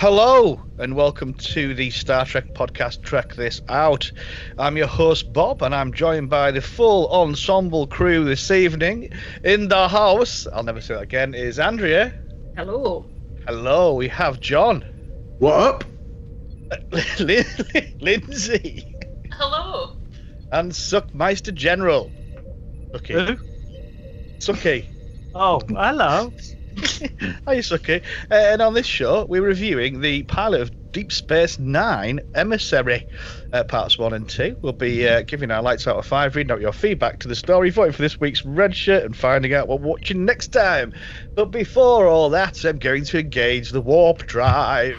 Hello and welcome to the Star Trek podcast Trek This Out. I'm your host Bob and I'm joined by the full ensemble crew this evening. In the house, I'll never say that again, is Andrea. Hello. Hello, we have John. What up? Lin- Lindsay. Hello. And Suckmeister General. Okay. Who? Sucky. Oh, hello. Hi, Sucky. Uh, and on this show, we're reviewing the pilot of Deep Space Nine Emissary, uh, parts one and two. We'll be uh, giving our lights out of five, reading out your feedback to the story, voting for this week's red shirt, and finding out what we're watching next time. But before all that, I'm going to engage the warp drive.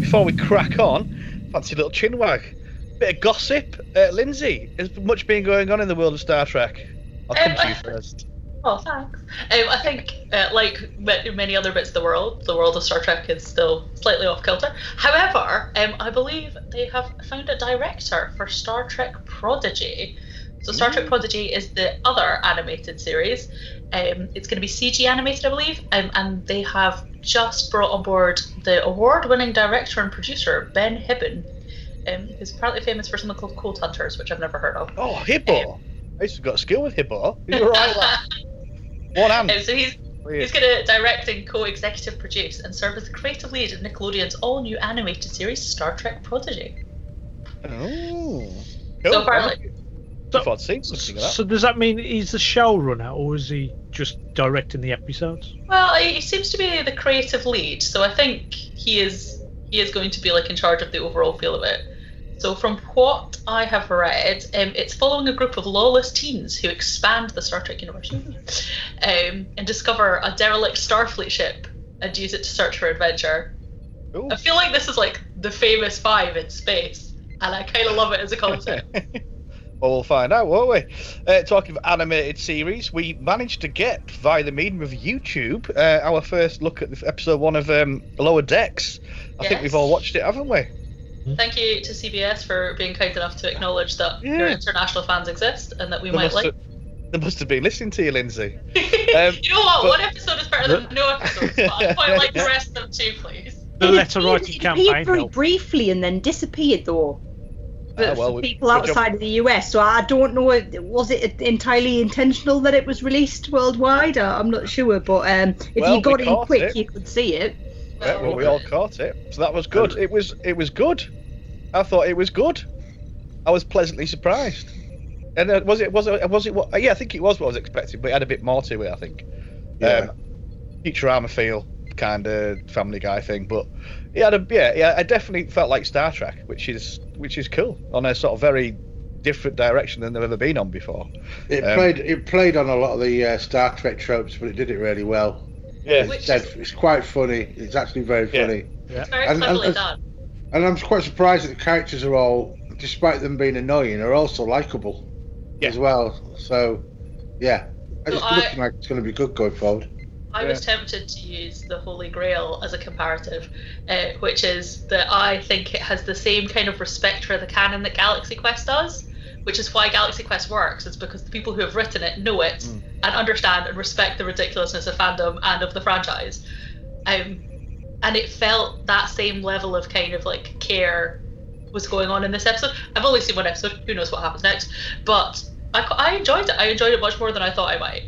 Before we crack on, fancy little chin wag. Bit of gossip. Uh, Lindsay, has much been going on in the world of Star Trek? I'll come Um, to you first. Oh, thanks. Um, I think, uh, like many other bits of the world, the world of Star Trek is still slightly off kilter. However, um, I believe they have found a director for Star Trek Prodigy. So, Star Trek Prodigy is the other animated series. Um, it's going to be CG animated, I believe, um, and they have just brought on board the award-winning director and producer Ben Hibon, um, who's apparently famous for something called Codehunters, which I've never heard of. Oh, Hippo. I used to got a skill with Hippo. He's a right. One hand. Um, so he's He's going to direct and co-executive produce and serve as the creative lead of Nickelodeon's all-new animated series Star Trek Prodigy. Oh. So Cool. apparently, I thought I'd seen something of that. So does that mean he's the showrunner, or is he just directing the episodes? well, he seems to be the creative lead, so I think he is he is going to be like in charge of the overall feel of it. So from what I have read, um, it's following a group of lawless teens who expand the Star Trek universe um, and discover a derelict Starfleet ship and use it to search for adventure. Ooh. I feel like this is like the famous five in space, and I kind of love it as a concept. well, we'll find out, won't we? Uh, talking of animated series, we managed to get, via the medium of YouTube, uh, our first look at episode one of um, Lower Decks. I think we've all watched it, haven't we? Thank you to CBS for being kind enough to acknowledge that your international fans exist and that we They might like. have, they must have been listening to you, Lindsay. Um, you know what? but- One episode is better than no episodes, but I quite like the rest of them too, please. The It letter appeared- writing it campaign. appeared very helped. briefly and then disappeared, though. But Ah, well, for people outside of the US, so I don't know. if- Was it entirely intentional that it was released worldwide? I'm not sure, but um, if Well, you got in quick, it. you could see it. Yeah, well, we all caught it, so that was good. It was it was good. I thought it was good. I was pleasantly surprised. And uh, was it was it was it what? Yeah, I think it was what I was expecting, but it had a bit more to it. I think. Yeah. Um, Futurama feel kind of Family Guy thing, but it had a yeah yeah. I definitely felt like Star Trek, which is which is cool on a sort of very different direction than they've ever been on before. It Um, played it played on a lot of the uh, Star Trek tropes, but it did it really well. Yeah. It's, dead, it's quite funny. It's actually very Yeah. funny, It's very And- and- cleverly and- done. and I'm quite surprised that the characters are all, despite them being annoying, are also likable Yeah. as well. So, yeah, So it's I- looking like it's going to be good going forward. I was tempted to use the Holy Grail as a comparative, uh, which is that I think it has the same kind of respect for the canon that Galaxy Quest does, which is why Galaxy Quest works. It's because the people who have written it know it Mm. and understand and respect the ridiculousness of fandom and of the franchise. Um, and it felt that same level of kind of like care was going on in this episode. I've only seen one episode, who knows what happens next, but I, I enjoyed it. I enjoyed it much more than I thought I might.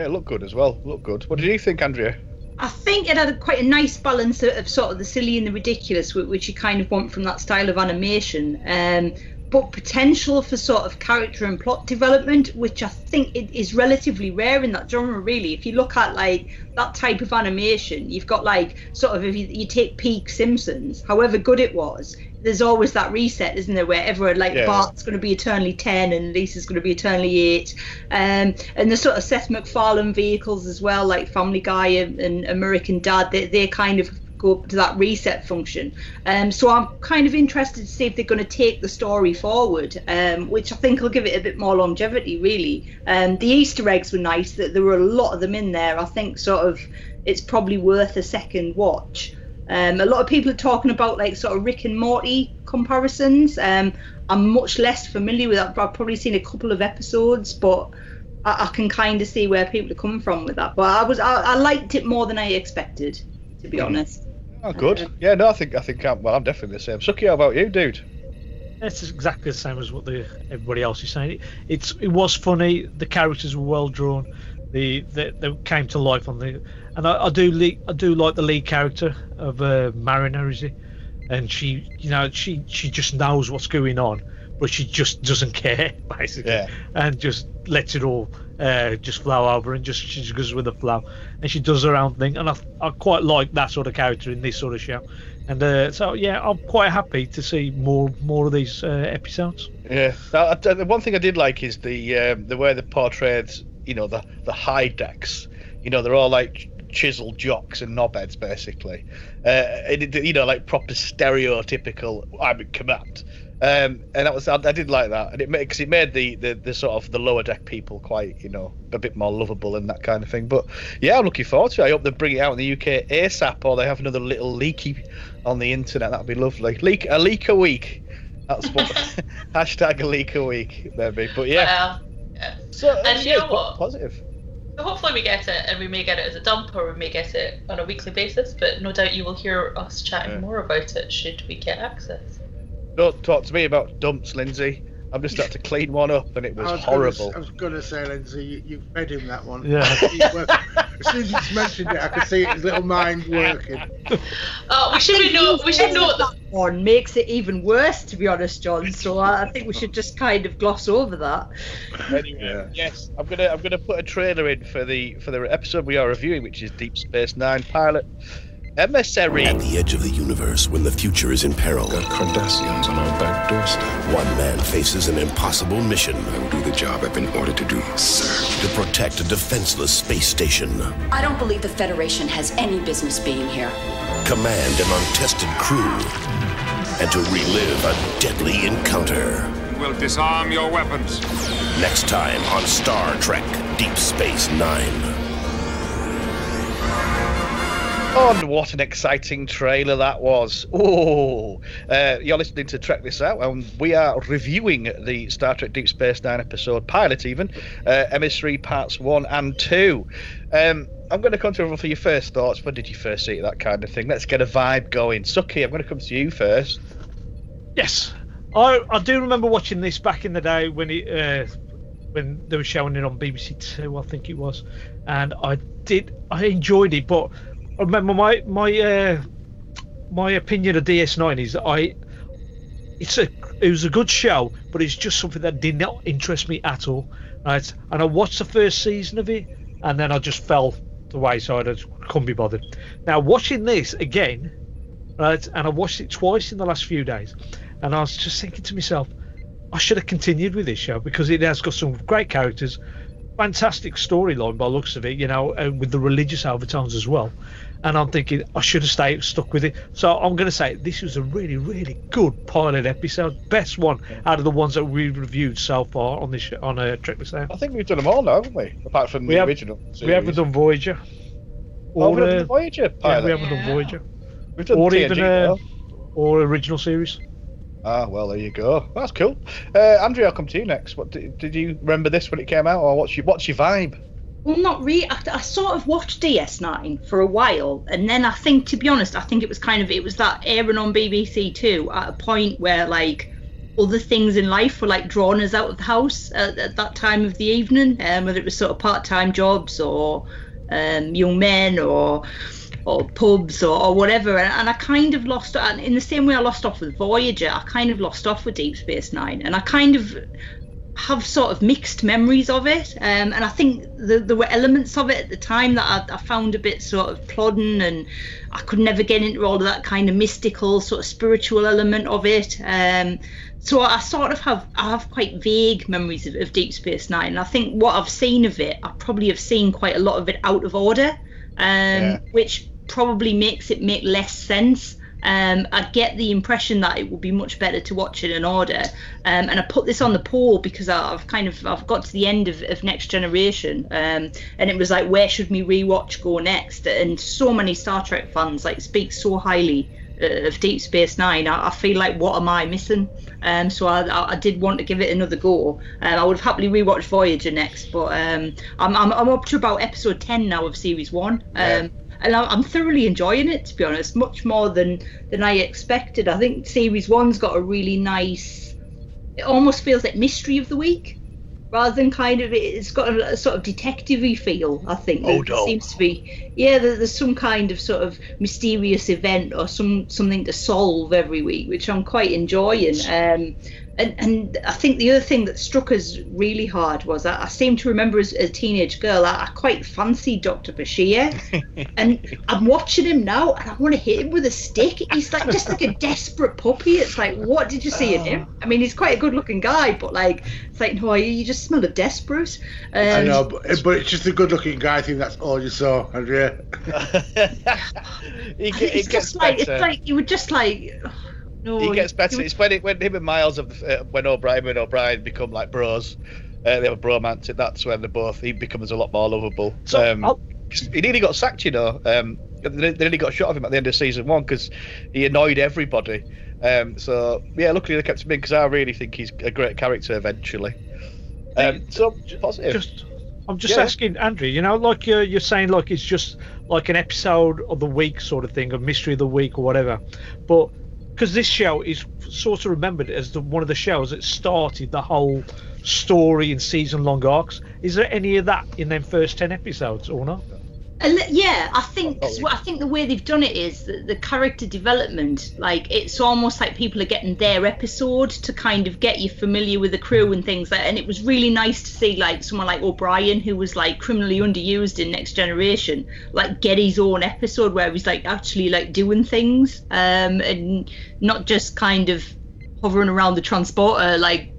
Yeah, it looked good as well. Looked good. What did you think, Andrea? I think it had a, quite a nice balance of, of sort of the silly and the ridiculous, which you kind of want from that style of animation. Um, but potential for sort of character and plot development, which I think is relatively rare in that genre. Really, if you look at like that type of animation, you've got like sort of if you, you take peak Simpsons, however good it was, there's always that reset, isn't there, where everyone like Yeah. Bart's going to be eternally ten and Lisa's going to be eternally eight, um, and the sort of Seth MacFarlane vehicles as well, like Family Guy and, and American Dad, they they kind of go up to that reset function. Um, so I'm kind of interested to see if they're going to take the story forward, um, which I think will give it a bit more longevity. Really, um, the Easter eggs were nice. That there were a lot of them in there. I think sort of it's probably worth a second watch. Um, a lot of people are talking about like sort of Rick and Morty comparisons. Um, I'm much less familiar with that. I've probably seen a couple of episodes, but I, I can kind of see where people are coming from with that. But I was I, I liked it more than I expected, to be honest. Oh, good. Yeah, no, I think I think I'm, well, I'm definitely the same. Suki, how about you, dude? It's exactly the same as what the everybody else is saying. It, it's it was funny. The characters were well drawn. The they, they came to life on the and I, I do le- I do like the lead character of uh, Mariner, is it? And she, you know, she she just knows what's going on, but she just doesn't care basically, Yeah. and just lets it all uh, just flow over and just she just goes with the flow, and she does her own thing. And I I quite like that sort of character in this sort of show. And uh, so yeah, I'm quite happy to see more more of these uh, episodes. Yeah. Now, the one thing I did like is the um, the way they portrayed, you know, the the high decks. You know, they're all like chiseled jocks and knobheads, basically. Uh, and you know, like proper stereotypical. I'm in command. Um, and that was I, I did like that, and it made because it made the, the the sort of the lower deck people quite you know a bit more lovable and that kind of thing. But yeah, I'm looking forward to it. I hope they bring it out in the UK ASAP, or they have another little leaky on the internet. That'd be lovely. Leak a leak a week. That's what hashtag a leak a week, maybe. But yeah, Well, yeah. so and yeah, you know what? Positive. So hopefully we get it, and we may get it as a dump, or we may get it on a weekly basis. But no doubt you will hear us chatting Yeah. more about it should we get access. Don't talk to me about dumps, Lindsay. I've just had to clean one up, and it was, I was horrible. Gonna, I was going to say, Lindsay, you, you fed him that one. Yeah. as soon as you mentioned it, I could see his little mind working. Oh, we should be know. We should know that. that one makes it even worse, to be honest, John. So I, I think we should just kind of gloss over that. Anyway, Yeah. yes, I'm gonna I'm gonna put a trailer in for the for the episode we are reviewing, which is Deep Space Nine pilot emissary. At the edge of the universe, when the future is in peril, Got Cardassians on our back doorstep. one man faces an impossible mission I will do the job I've been ordered to do, sir. to protect a defenseless space station. I don't believe the Federation has any business being here. command an untested crew, and to relive a deadly encounter. will disarm your weapons. Next time on Star Trek Deep Space Nine. Oh, what an exciting trailer that was! Oh, uh, you're listening to Trek This Out, and we are reviewing the Star Trek Deep Space Nine episode pilot, even uh, Emissary Parts One and Two. Um, I'm going to come to everyone for your first thoughts. When did you first see it? That kind of thing. Let's get a vibe going. Suki, I'm going to come to you first. Yes, I I do remember watching this back in the day when it uh, when they were showing it on BBC Two, I think it was, and I did I enjoyed it, but remember my my uh, my opinion of DS9 is that I it's a it was a good show, but it's just something that did not interest me at all. Right, and I watched the first season of it, and then I just fell the wayside. I couldn't be bothered. Now watching this again, right, and I watched it twice in the last few days, and I was just thinking to myself, I should have continued with this show because it has got some great characters, fantastic storyline by the looks of it, you know, and with the religious overtones as well. And I'm thinking I should have stayed stuck with it. So I'm going to say this was a really, really good pilot episode, best one out of the ones that we've reviewed so far on this on a uh, Trek This Out. I think we've done them all now, haven't we? Apart from We the have- original. We haven't done Voyager. Oh, Or, done uh, the Voyager yeah, we haven't done Voyager. We've done Or TNG, even uh, or original series. Ah, well, there you go. That's cool. Uh, Andrea, I'll come to you next. What did, did you remember this when it came out, or what's your what's your vibe? Well, not really. I, I sort of watched DS9 for a while, and then I think, to be honest, I think it was kind of it was that airing on BBC Two at a point where like other things in life were like drawing us out of the house at, at that time of the evening, um, whether it was sort of part-time jobs or um, young men or or pubs or, or whatever and, and I kind of lost and in the same way I lost off with Voyager I kind of lost off with Deep Space Nine and I kind of have sort of mixed memories of it um, and I think the, there were elements of it at the time that I, I found a bit sort of plodding and I could never get into all of that kind of mystical sort of spiritual element of it um, so I sort of have I have quite vague memories of, of Deep Space Nine and I think what I've seen of it I probably have seen quite a lot of it out of order um, Yeah. which probably makes it make less sense Um, I get the impression that it would be much better to watch it in order. Um, and I put this on the poll because I've kind of I've got to the end of, of Next Generation, um, and it was like where should me rewatch go next? And so many Star Trek fans like speak so highly uh, of Deep Space Nine. I, I feel like what am I missing? Um, so I, I, I did want to give it another go. Um, I would have happily rewatched Voyager next, but um, I'm, I'm I'm up to about episode ten now of series one. Um, and I'm, thoroughly enjoying it to be honest much more than than i expected. I think series one's got a really nice it almost feels like mystery of the week rather than kind of it's got a, a sort of detective feel i think. Oh, no. seems to be yeah there, there's some kind of sort of mysterious event or some something to solve every week which i'm quite enjoying. Um and, and I think the other thing that struck us really hard was I, I seem to remember as, as a teenage girl, I, I quite fancied Dr. Bashir. and I'm watching him now and I want to hit him with a stick. He's like just like a desperate puppy. It's like, what did you see in him? I mean, he's quite a good looking guy, but like, it's like, no, you just smell of desperate. Um, I know, but, but it's just a good-looking guy. I think that's all you saw, Andrea. he, I it's it gets just like, better. it's like, you were just like, no. he gets you- better. you- It's when it, when him and Miles of uh, when O'Brien and O'Brien become like bros. Uh, they have a bromance. and That's when they both he becomes a lot more lovable. So, um, he nearly got sacked, you know. Um, they they nearly got shot of him at the end of season one because he annoyed everybody. Um, so yeah, luckily they kept him in because I really think he's a great character eventually. Um, so positive. Just, I'm just Yeah. asking Andrew. You know, like you're, you're saying, like it's just like an episode of the week sort of thing, a mystery of the week or whatever. But because this show is sort of remembered as the one of the shows that started the whole story in season-long arcs. Is there any of that in them first ten episodes or not? Yeah, I think Oh, I think the way they've done it is that the character development, like it's almost like people are getting their episode to kind of get you familiar with the crew and things like. And it was really nice to see like someone like O'Brien, who was like criminally underused in Next Generation, like get his own episode where he's like actually like doing things, um, and not just kind of hovering around the transporter like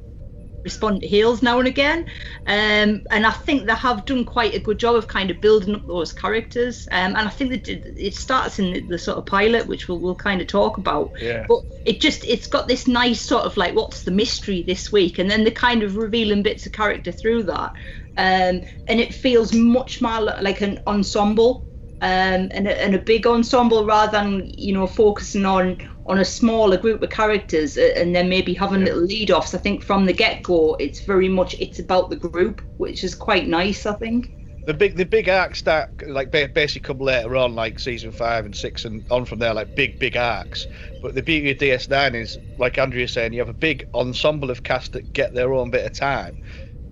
respond to hails now and again. Um, and I think they have done quite a good job of kind of building up those characters. Um, and I think that it it starts in the, the sort of pilot, which we'll, we'll kind of talk about. Yeah. But it just it's got this nice sort of like what's the mystery this week, and then the kind of revealing bits of character through that. Um, and it feels much more like an ensemble. Um, and, a, and a big ensemble rather than you know focusing on on a smaller group of characters uh, and then maybe having little lead offs. I think from the get go, it's very much it's about the group, which is quite nice. I think. the big the big arcs start like basically come later on, like season five and six and on from there, like big big arcs. But the beauty of DS9 is, like Andrea's saying, you have a big ensemble of cast that get their own bit of time.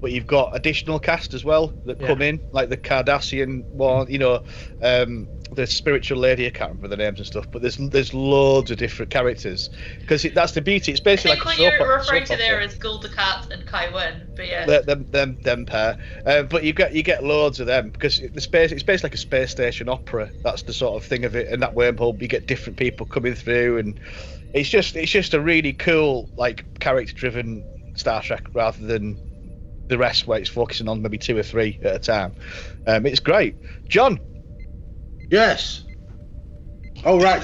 But you've got additional cast as well that Yeah. come in, like the Cardassian one, you know, um, the spiritual lady. I can't remember the names and stuff, but there's there's loads of different characters because that's the beauty. It's I basically think like what you're op- referring to there is Cat and Kai Winn, but yeah. Them, them, them, them pair. Uh, but you get you get loads of them because the space it's basically like a space station opera. That's the sort of thing of it. And that wormhole, you get different people coming through, and it's just it's just a really cool like character driven Star Trek rather than the rest where it's focusing on maybe two or three at a time. Um, it's great, John. Yes. Oh right,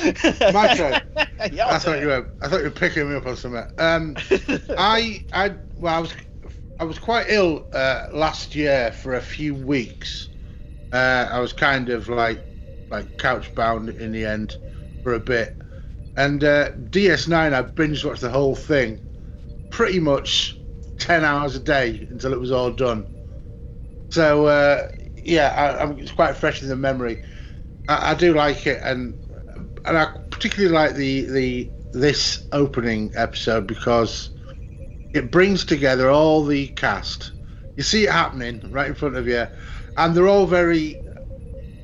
my turn. yeah, I thought you were. I thought you were picking me up on something. Um, I, I, well, I was, I was quite ill uh, last year for a few weeks. Uh, I was kind of like, like couch bound in the end for a bit, and uh, DS9. I binge watched the whole thing, pretty much ten hours a day until it was all done. So uh, yeah, I, I'm, it's quite fresh in the memory. I, I do like it, and and I particularly like the the this opening episode because it brings together all the cast. You see it happening right in front of you, and they're all very.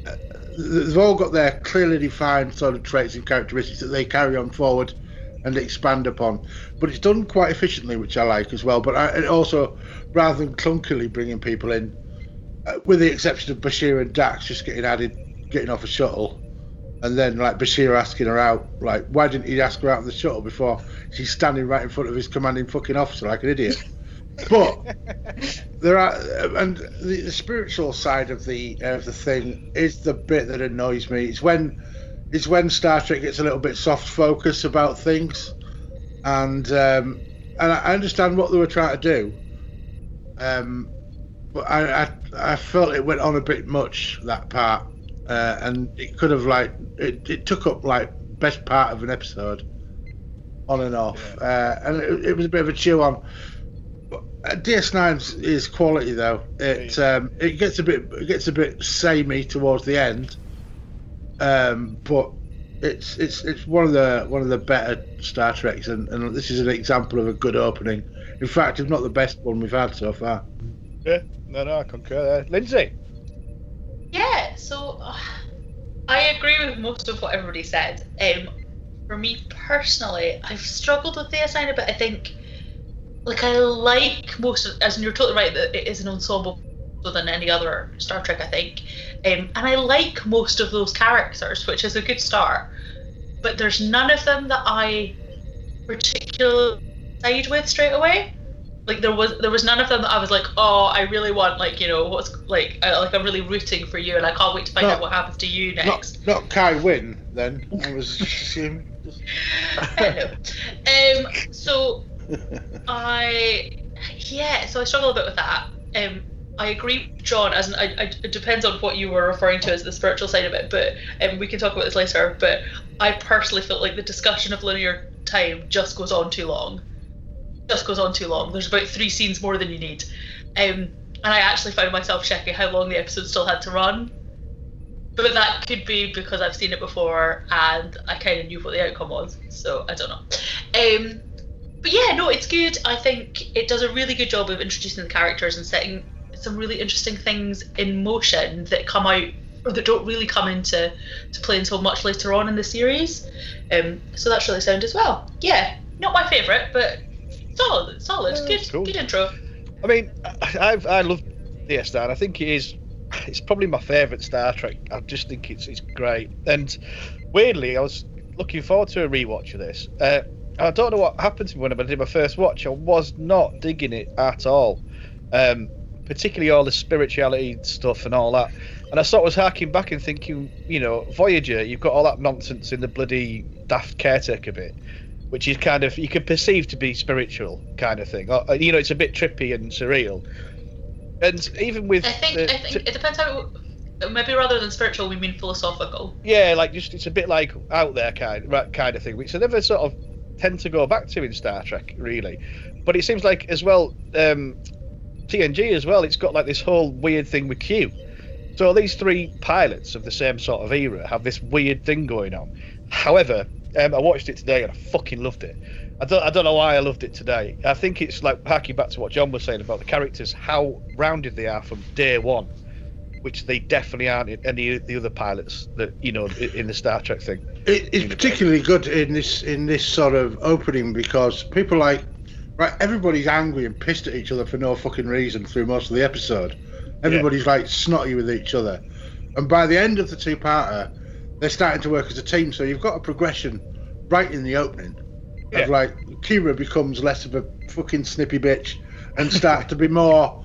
uh, They've all got their clearly defined sort of traits and characteristics that they carry on forward and expand upon. But it's done quite efficiently, which I like as well. But I, it also, rather than clunkily bringing people in, uh, with the exception of Bashir and Dax just getting added, getting off a shuttle, and then like Bashir asking her out, like why didn't he ask her out of the shuttle before she's standing right in front of his commanding fucking officer like an idiot? but there are, and the, the spiritual side of the of the thing is the bit that annoys me. It's when is when Star Trek gets a little bit soft focus about things, and um, and I understand what they were trying to do. Um, but I, I I felt it went on a bit much that part, uh, and it could have like it, it took up like best part of an episode, on and off, uh, and it, it was a bit of a chill on. Uh, DS9 is quality though. It um, it gets a bit it gets a bit samey towards the end, um, but it's it's it's one of the one of the better Star Treks, and, and this is an example of a good opening. In fact, if not the best one we've had so far. Yeah, no, no, I concur there. Lindsay, Yeah, so uh, I agree with most of what everybody said. Um, for me personally, I've struggled with DS9 a bit. I think, like, I like most of, as you're totally right that it is an ensemble than any other Star Trek, I think. Um, and I like most of those characters, which is a good start. But there's none of them that I particularly side with straight away. Like there was there was none of them that I was like, oh, I really want like you know what's like I, like I'm really rooting for you and I can't wait to find No. out what happens to you next. not Kai Winn then. I was assuming. um, so I yeah, so I struggle a bit with that. Um, I agree, John. As in, I, I, it depends on what you were referring to as the spiritual side of it, but um, we can talk about this later. But I personally felt like the discussion of linear time just goes on too long. Just goes on too long. There's about three scenes more than you need, um, and I actually found myself checking how long the episode still had to run. But that could be because I've seen it before and I kind of knew what the outcome was. So I don't know. Um, but yeah, no, it's good. I think it does a really good job of introducing the characters and setting some really interesting things in motion that come out or that don't really come into to play until much later on in the series. Um, so that's really sound as well. Yeah, not my favourite, but solid, solid, Yeah, good, cool. good intro. I mean, I, I've, I love DS9. I think it is. It's probably my favourite Star Trek. I just think it's it's great. And weirdly, I was looking forward to a rewatch of this. Uh, I don't know what happened to me when I did my first watch. I was not digging it at all. Um, particularly all the spirituality stuff and all that. And I sort of was harking back and thinking, you know, Voyager, you've got all that nonsense in the bloody daft caretaker bit, which is kind of you could perceive to be spiritual kind of thing. Or, you know, it's a bit trippy and surreal. And even with I think the- I think it depends how. Maybe rather than spiritual, we mean philosophical. yeah, like just it's a bit like out there kind kind of thing, which I never sort of tend to go back to in Star Trek, really. But it seems like as well, um, TNG as well. It's got like this whole weird thing with Q. So these three pilots of the same sort of era have this weird thing going on. However, um, I watched it today and I fucking loved it. I don't, I don't know why I loved it today. I think it's like harking back to what John was saying about the characters, how rounded they are from day one, which they definitely aren't in any of the other pilots that you know in the Star Trek thing. It, it's particularly good in this in this sort of opening because people like right everybody's angry and pissed at each other for no fucking reason through most of the episode. Everybody's like snotty with each other, and by the end of the two-parter, they're starting to work as a team. So you've got a progression right in the opening Yeah. of like Kira becomes less of a fucking snippy bitch and starts to be more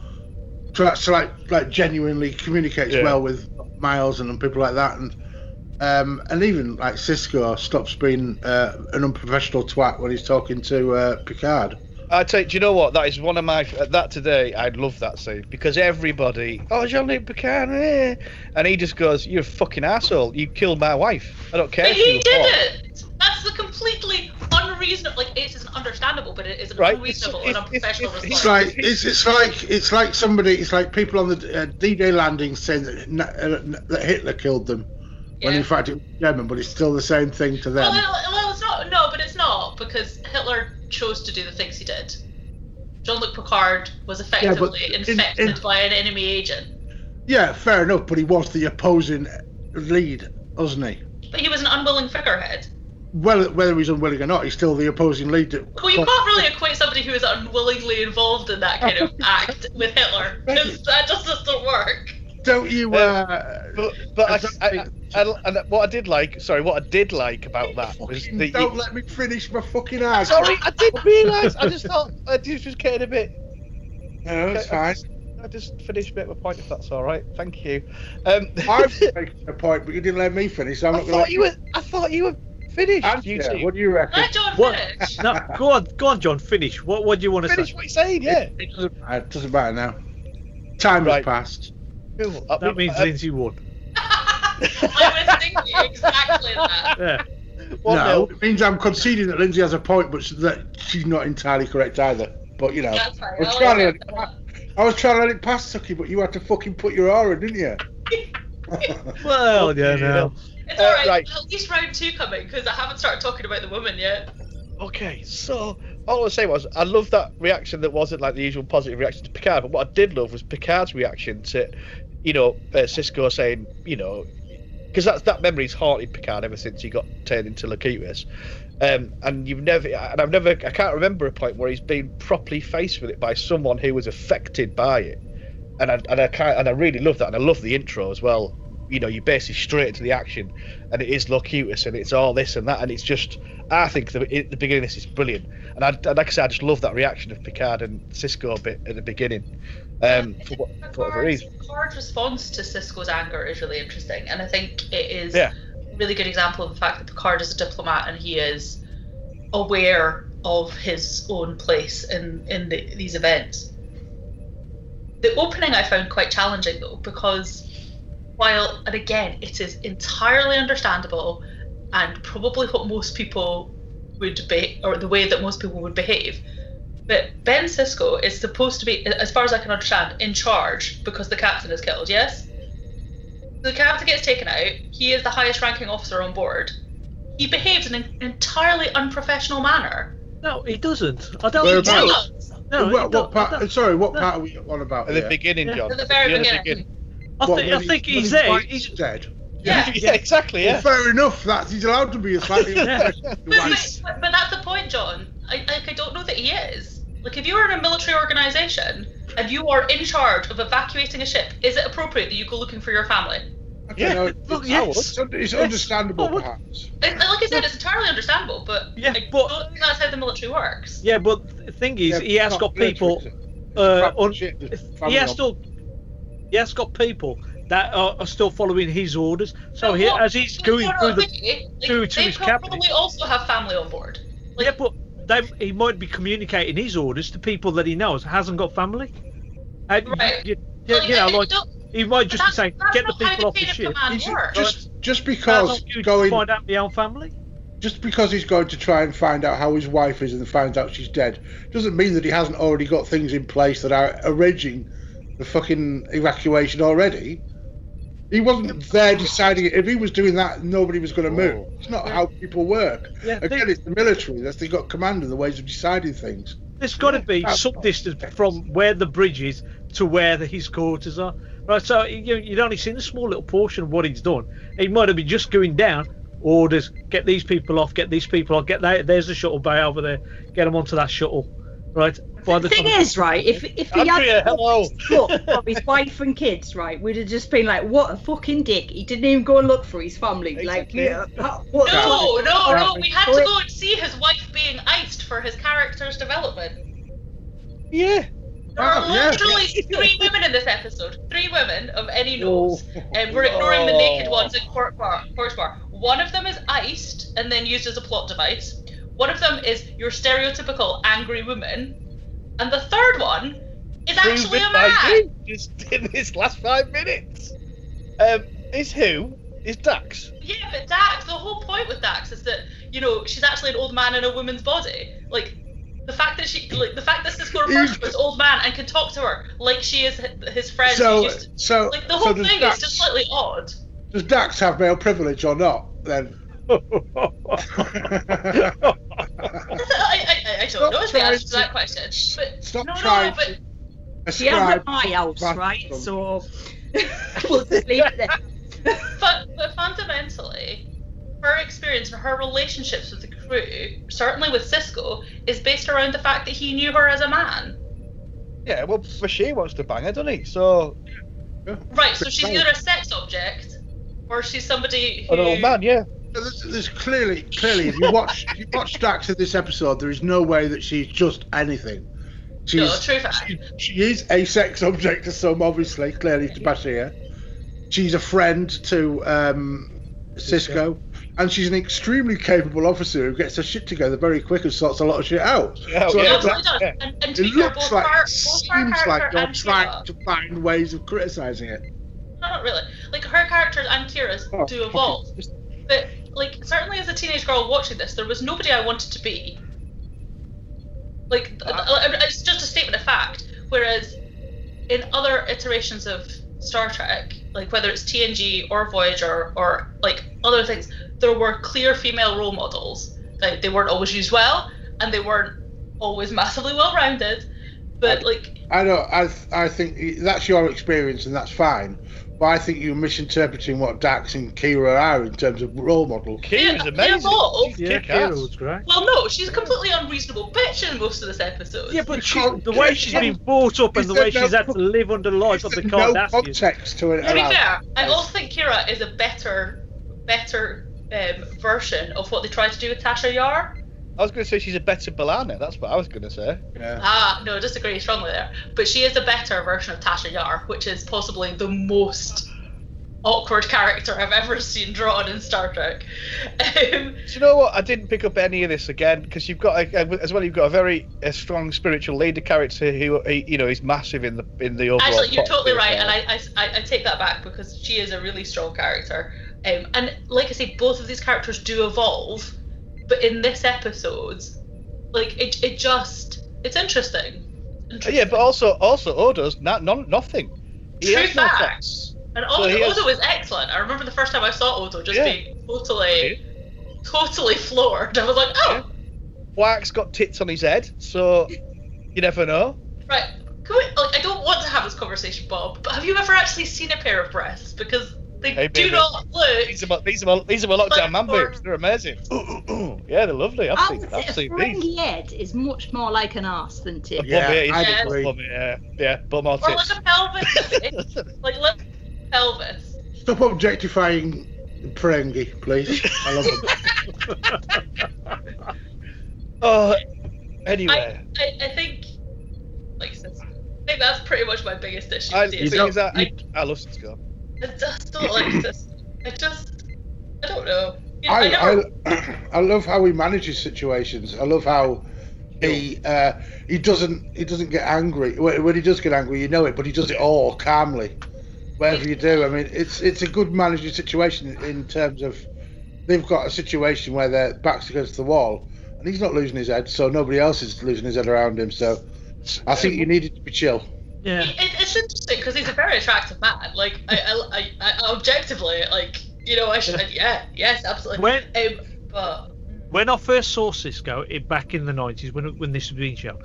to, to like like genuinely communicates Yeah. well with Miles and people like that and. Um, and even like Sisko stops being uh, an unprofessional twat when he's talking to uh, Picard. I tell you, do you know what? That is one of my that today. I'd love that scene because everybody, oh Jean-Luc Picard, eh," and he just goes, "You're a fucking asshole. You killed my wife. I don't care." But you he did it. That's the completely unreasonable. Like it isn't understandable, but it is an Right, unreasonable it's- and it's- unprofessional it's- It's response. like it's, it's like it's like somebody. It's like people on the uh, D-Day landing saying that, uh, that Hitler killed them, when in fact it was German. But it's still the same thing to them. Well, well, it's not. No, but it's not because Hitler chose to do the things he did. Jean-Luc Picard was effectively in- infected in- by an enemy agent, yeah, fair enough. But he was the opposing lead, wasn't he? but he was an unwilling figurehead. Well, whether he's unwilling or not, he's still the opposing lead. Well, you can't really equate somebody who is unwillingly involved in that kind of act with Hitler. that just doesn't work. Don't you? Uh, But, but I, I, I, I, and what I did like, sorry, what I did like about that was fucking the. don't let me finish my fucking ass. Sorry, I didn't realise. I just thought I just was getting a bit. No, it's fine. I just finished a bit of a point if that's all right? Thank you. Um, I'm making a point, but you didn't let me finish. So I'm I not thought you were. I thought you were finished. you Yeah, two. what do you reckon? Let John What? finish. No, go on, go on, John. Finish. What What do you want to Finish say? what you're saying. Yeah. It doesn't matter. It doesn't matter now. Time Right. has passed. Cool. I That mean, means uh, Lindsay won. I was thinking exactly that. Yeah. one no, nil. it means I'm conceding that Lindsay has a point, but that she's not entirely correct either. But you know, That's fine. I was I'll trying to let it that. pass. I was trying to let it pass, Suki, but you had to fucking put your aura, didn't you? Well, yeah, no. It's Uh, alright. right. At least round two coming because I haven't started talking about the woman yet. Okay, so all I was saying was I love that reaction that wasn't like the usual positive reaction to Picard, but what I did love was Picard's reaction to, you know, uh, Sisko saying, you know, because that's that memory's haunted Picard ever since he got turned into Locutus. Um, and you've never, and I've never, I can't remember a point where he's been properly faced with it by someone who was affected by it. And I, and I can't, and I really love that, and I love the intro as well. You know, you basically straight into the action, and it is Locutus, and it's all this and that, and it's just, I think the, at the beginning of this is brilliant, and I, and like I said, I just love that reaction of Picard and Sisko bit at the beginning, um, for, what, for whatever Picard's, reason. Picard's response to Sisko's anger is really interesting, and I think it is Yeah. a really good example of the fact that Picard is a diplomat and he is aware of his own place in in the, these events. The opening I found quite challenging though because while and again it is entirely understandable and probably what most people would be or the way that most people would behave but Ben Sisko is supposed to be, as far as I can understand, in charge because the captain is killed, yes? The captain gets taken out. He is the highest ranking officer on board. He behaves in an entirely unprofessional manner. No, he doesn't. I don't think he about? does. No, he what, what don't- I part? don't- Sorry, what no. part are we on about? At the here? beginning, Yeah. John. At the very You're beginning. I, What, think, when I he- think when he's his there. wife's He's, dead. Yeah. Yeah, exactly. Yeah. Well, fair enough. That he's allowed to be a slightly. Yeah. But, but, but, but that's the point, John. I, like, I don't know that he is. Like, if you are in a military organization and you are in charge of evacuating a ship, is it appropriate that you go looking for your family? I don't Yeah, know, look, it's, yes. it's, it's Yes. understandable, Oh, perhaps. It, like I said, it's entirely understandable, but Yeah, I but- don't think that's how the military works. yeah, but the thing is, Yeah, he has got people. Uh, Proper on, shit, he has on- still. He has got people that are, are still following his orders. So No, he, as he's going no, no, through the okay, like, through to they his prob- cabinet. probably also have family on board. Like, yeah, but they, he might be communicating his orders to people that he knows hasn't got family. And Right. you, you, like, you know, like he might just be saying, "Get the people off the ship." command He's works. Just, just because not you to going, find out my own family. just because he's going to try and find out how his wife is and finds out she's dead, doesn't mean that he hasn't already got things in place that are arranging the fucking evacuation already. He wasn't there deciding it. If he was doing that, nobody was going to move. Oh. It's not how people work. Yeah, Again, they- it's the military. That's they got command of the ways of deciding things. There's got to be Yeah. some distance from where the bridge is to where the, his quarters are. Right, so you, you'd only seen a small little portion of what he's done. He might have been just going down, orders, get these people off, get these people off, get that. There's the shuttle bay over there, get them onto that shuttle. Right. By The the thing time- is, right, if if he Andrea, had hello. look from his wife and kids, right, we'd have just been like, "What a fucking dick! He didn't even go and look for his family." Like, Exactly. yeah, what? No, no, no. We had to go and see his wife being iced for his character's development. Yeah. There are Oh, yeah. literally three women in this episode. Three women of any Oh. note. And we're ignoring the Oh. naked ones in Quark Bar. Quark's Bar. One of them is iced and then used as a plot device. One of them is your stereotypical angry woman. And the third one is actually a Proven by man. just in this last five minutes. Um, is who? Is Dax? Yeah, but Dax, the whole point with Dax is that, you know, she's actually an old man in a woman's body. Like, the fact that she, like, the fact that Sisko refers to her as old man and can talk to her like she is his friend. So, who used to- so, like, the so whole does thing Dax, is just slightly odd. does Dax have male privilege or not? Then. I, I, I don't know is the answer to that question. But Stop no, trying no, but to She has ascribe at my house, that- right? So we'll just leave it there. but, but fundamentally, her experience and her relationships with the crew, certainly with Sisko, is based around the fact that he knew her as a man. Yeah, well, for she wants to bang her, doesn't he? So, Right, so she's either a sex object or she's somebody who. an old man, yeah. There's, there's clearly, clearly, if you watch, if you watch Dax in this episode, there is no way that she's just anything. She's, No, true fact. she, she is a sex object to some, obviously, clearly to Bashir. She's a friend to um, Sisko, and she's an extremely capable officer who gets her shit together very quick and sorts a lot of shit out. Yeah, So yeah, I Yeah, think well that- done. yeah. And, and it looks like, her, it seems like you're trying to find ways of criticising it. No, not really. Like her characters and Kira's Oh, do fuck evolve, but like certainly as a teenage girl watching this, there was nobody I wanted to be. Like Ah. it's just a statement of fact. Whereas in other iterations of Star Trek, like whether it's TNG or Voyager or like other things, there were clear female role models. Like they weren't always used well, and they weren't always massively well rounded. But like I know. I I think that's your experience, and that's fine. But I think you're misinterpreting what Dax and Kira are in terms of role models. Kira's Yeah, amazing. evolved. She's Yeah, kick-ass. Kira was great. Well, no, she's a completely unreasonable bitch in most of this episode. Yeah, but she, the way she's been brought up and the Is there way she's had to live under the life of the There's no context to it. to be at all. fair, I also think Kira is a better, better um, version of what they tried to do with Tasha Yar. I was going to say she's a better B'Elanna. That's what I was going to say. Yeah. Ah, no, disagree strongly there. But she is a better version of Tasha Yar, which is possibly the most awkward character I've ever seen drawn in Star Trek. Um, Do you know what? I didn't pick up any of this again because you've got a, as well. You've got a very a strong spiritual leader character who, he, you know, is massive in the in the overall. Actually, you're totally right, and I, I, I- I take that back because she is a really strong character. Um, and like I say, both of these characters do evolve, but in this episode, like it, it just it's interesting. interesting. Yeah, but also also Odo's not none, nothing. He True has no fact. facts. and so Odo, he has- Odo is excellent. I remember the first time I saw Odo just Yeah. being totally, totally floored. I was like, oh, Wax got tits on his head, so you never know. right. Can we, like, I don't want to have this conversation, Bob, but have you ever actually seen a pair of breasts? Because they Hey, do not look. These are my, these are my, these are my lockdown man Like, boobs. They're amazing. yeah, they're lovely. I've I seen, would I've seen these. Ferengi head is much more like an arse than A tip. bum, Yeah, yeah, I'd he's a agree. bum, yeah, yeah, bum or Or like tits. a pelvis. like, look, pelvis. Stop objectifying Ferengi, please. I love them. Oh, uh, anyway, I, I think, like I said, I think that's pretty much my biggest issue. I, with the the don't- is that I, I love Sisko. I just don't like this. I just, I don't know. You know, I, never, I, I love how he manages situations. I love how he uh, he doesn't he doesn't get angry. When, when he does get angry, you know it, but he does it all calmly. Whatever you do, I mean, it's it's a good managing situation in terms of they've got a situation where their backs against the wall, and he's not losing his head, so nobody else is losing his head around him. So I think you needed to be chill. Yeah. it, it's interesting because he's a very attractive man. Like, I, I, I, I objectively, like, you know, I should, yeah, yes, absolutely. When- um, but when I first saw Sisko it, back in the nineties, when when this was being shown,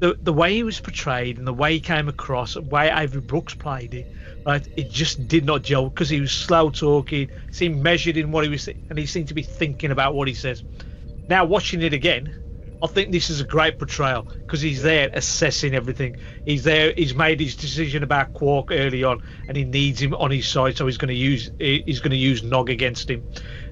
the the way he was portrayed and the way he came across, the way Avery Brooks played it, right, it just did not gel because he was slow talking, seemed measured in what he was, saying, and he seemed to be thinking about what he says. Now watching it again, I think this is a great portrayal because he's there assessing everything. He's there. He's made his decision about Quark early on, and he needs him on his side, so he's going to use he's going to use Nog against him.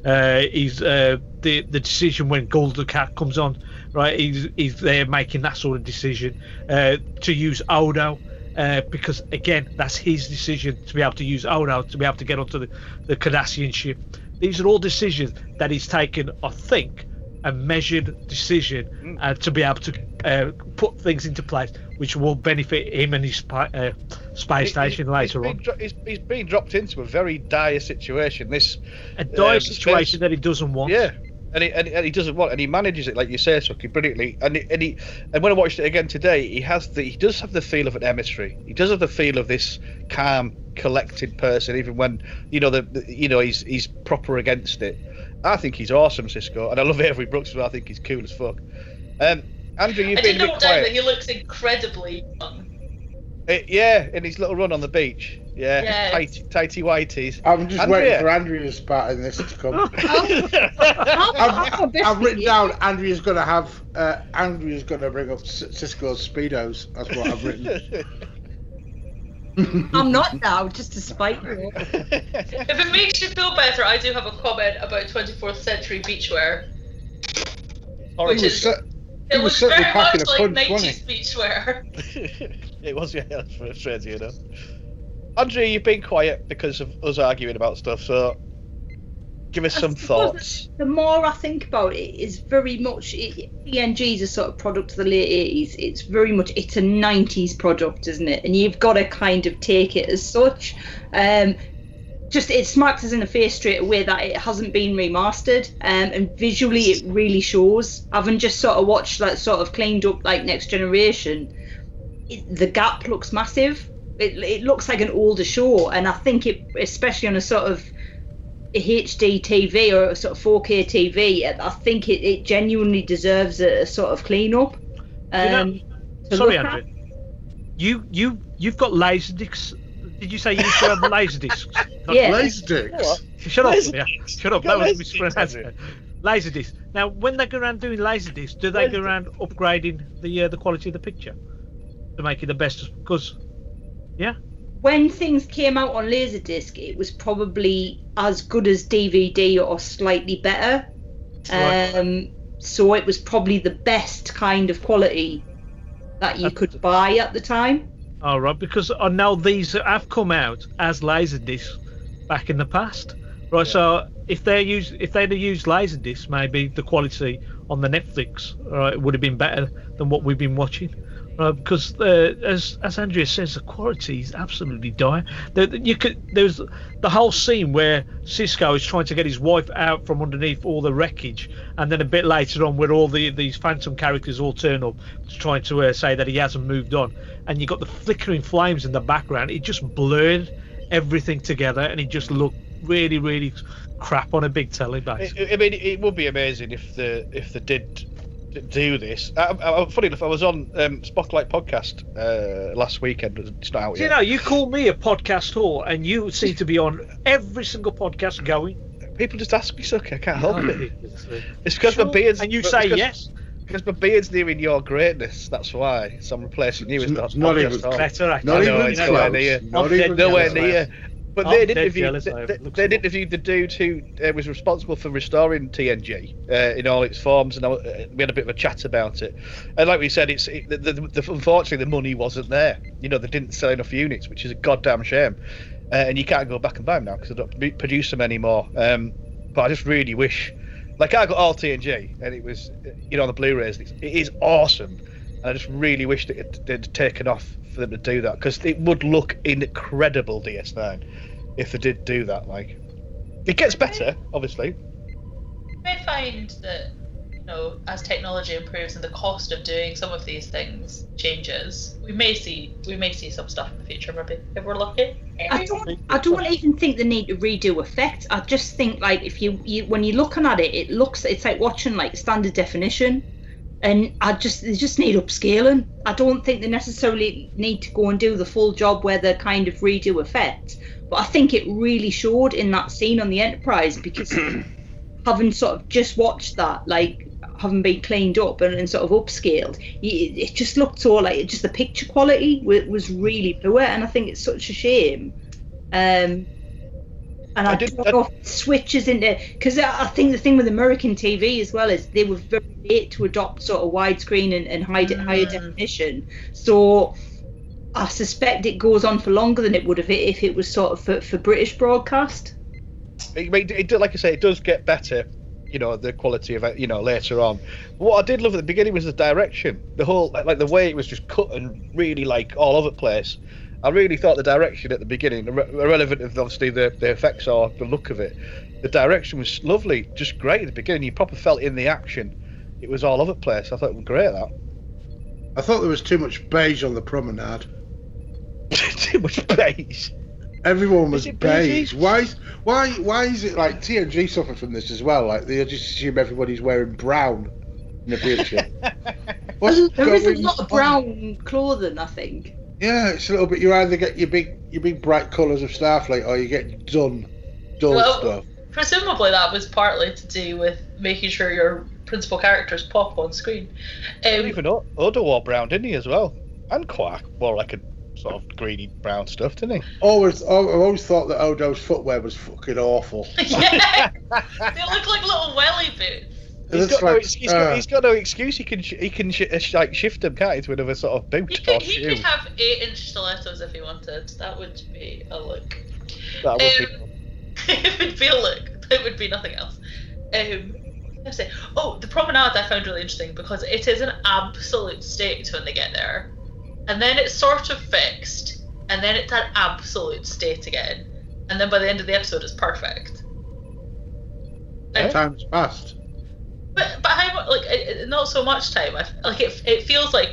Uh, he's uh, the the decision when Gul Dukat comes on, right? He's he's there making that sort of decision uh, to use Odo. Uh, because again, that's his decision to be able to use Odo to be able to get onto the, the Cardassian ship. These are all decisions that he's taken, I think, a measured decision uh, to be able to uh, put things into place which will benefit him and his spi- uh, space station He- later he's on. dro- he's, he's been dropped into a very dire situation. This A dire um, situation that he doesn't want. Yeah, and he, and, he- and he doesn't want, and he manages it like you say, Suki, brilliantly. And he, and he, and when I watched it again today, he has the, he does have the feel of an emissary. He does have the feel of this calm, collected person, even when you know the, the you know he's he's proper against it. I think he's awesome, Sisko, and I love Avery Brooks. as well. I think he's cool as fuck. Um, Andrew, you've I been did a note bit down that he looks incredibly young. Uh, yeah, in his little run on the beach. Yeah, Yes. tighty, tighty whities. I'm just Andrea. waiting for Andrea's part in this to come. I've, I've written thing- down Andrea's going to have uh, Andrea's going to bring up C- Sisko's speedos. That's what I've written. I'm not now, just to spite you. If it makes you feel better, I do have a comment about 24th century beachwear. Horrible. Which is- So- It was was certainly very packing much a like punch, Night's wasn't speech where it was yeah, that's frustrating enough. Andrew, you've been quiet because of us arguing about stuff, so give us I some thoughts. The more I think about it, it's very much it, TNG is a sort of product of the late eighties. It's very much it's a nineties product, isn't it? And you've got to kind of take it as such. Um, just it smacks us in the face straight away that it hasn't been remastered, um, and visually it really shows. Having just sort of watched like sort of cleaned up like Next Generation, it, the gap looks massive. It, it looks like an older show, and I think it, especially on a sort of HD TV or a sort of 4K TV, I think it, it genuinely deserves a, a sort of clean up. Um, to Sorry. Andrew. You you you've got laser discs. Did you say you used to have laser discs? Yeah. Laserdiscs. Shut up, Laser yeah. Shut up. Got That was laser. Laser discs. Now, when they go around doing laser discs, do they go around upgrading the uh, the quality of the picture to make it the best? Because, yeah, when things came out on Laserdisc, it was probably as good as DVD or slightly better. Right. Um, so it was probably the best kind of quality that you could buy at the time. all right. Because I know these have come out as laser discs back in the past, right? So if they use if they'd have used Laserdisc, maybe the quality on the Netflix right, would have been better than what we've been watching. Right, because uh, as as Andrea says, the quality is absolutely dire. The, the- you could there's the whole scene where Sisko is trying to get his wife out from underneath all the wreckage, and then a bit later on, where all the these phantom characters all turn up, trying to uh, say that he hasn't moved on, and you got the flickering flames in the background. It just blurred everything together, and it just looked really, really crap on a big telly base. I, mean, it would be amazing if the if they did do this. I, I, funny enough, I was on um, Spotlight podcast uh, last weekend. It's not out You yet. know, you call me a podcast whore, and you seem to be on every single podcast going. People just ask me, so I can't help it. It's It's because my beard's and you it's say 'cause- yes. Because my beard's nearing your greatness. That's why. So I'm replacing you as It's the not- not even. Better, actually. I Not know, even it's nowhere close. near. Not I'm even Nowhere jealous, near. But they interviewed. They, they, interviewed the dude who uh, was responsible for restoring TNG uh, in all its forms, and I, uh, we had a bit of a chat about it. And like we said, it's it, the, the, the, unfortunately the money wasn't there. You know, they didn't sell enough units, which is a goddamn shame. Uh, and you can't go back and buy them now because they don't produce them anymore. Um, but I just really wish, like I got all TNG, and it was, uh, you know, on the Blu-rays. It is awesome, and I just really wish that it, they'd taken off for them to do that because it would look incredible DS9 if they did do that. Like, it gets better, obviously. You may find that, you know, as technology improves and the cost of doing some of these things changes, we may see we may see some stuff in the future, maybe if we're lucky. I don't, I don't even think they need to redo effects. I just think like if you, you when you're looking at it, it looks it's like watching like standard definition, and I just they just need upscaling. I don't think they necessarily need to go and do the full job where they kind of redo effects. But I think it really showed in that scene on the Enterprise because having sort of just watched that, like having been cleaned up and, and sort of upscaled, y- it just looked so like just the picture quality was, was really poor, and I think it's such a shame. Um, and I, I did- don't know if it switches into because I I think the thing with American TV as well is they were very late to adopt sort of widescreen and, and high de- higher mm. definition. So I suspect it goes on for longer than it would have if it was sort of for, for British broadcast. It, it, it, like I say, it does get better. You know the quality of it. You know later on. What I did love at the beginning was the direction. The whole like, like the way it was just cut and really like all over the place. I really thought the direction at the beginning, irrelevant of obviously the, the effects or the look of it, the direction was lovely, just great at the beginning. You proper felt in the action. It was all over the place. I thought it was great. That I thought there was too much beige on the promenade. too much beige. Everyone was beige. beige? Why? is- Why? Why is it like TNG suffered from this as well? Like they just assume everybody's wearing brown in the picture. What's There is a lot of brown clothing, I think. Yeah, it's a little bit. You either get your big, your big bright colours of Starfleet, or you get done, dull Well, stuff. Presumably that was partly to do with making sure your principal characters pop on screen. Um, Even O- Odo wore brown, didn't he as well? And Quark wore like a sort of greeny brown stuff, didn't he? Always, I always thought that Odo's footwear was fucking awful. yeah, they look like little welly boots. He's It's got, no, like, ex- he's, got, uh, he's got no excuse. He can sh- he can sh- uh, sh- like shift them, can't he, to another sort of boot He or could, he could have eight inch stilettos if he wanted. That would be a look. That would be Um, it would be a look. It would be nothing else. Um, I say? Oh, the promenade I found really interesting because it is an absolute state when they get there, and then it's sort of fixed, and then it's an absolute state again, and then by the end of the episode it's perfect. Um, Time's passed. But but how like not so much time. Like it it feels like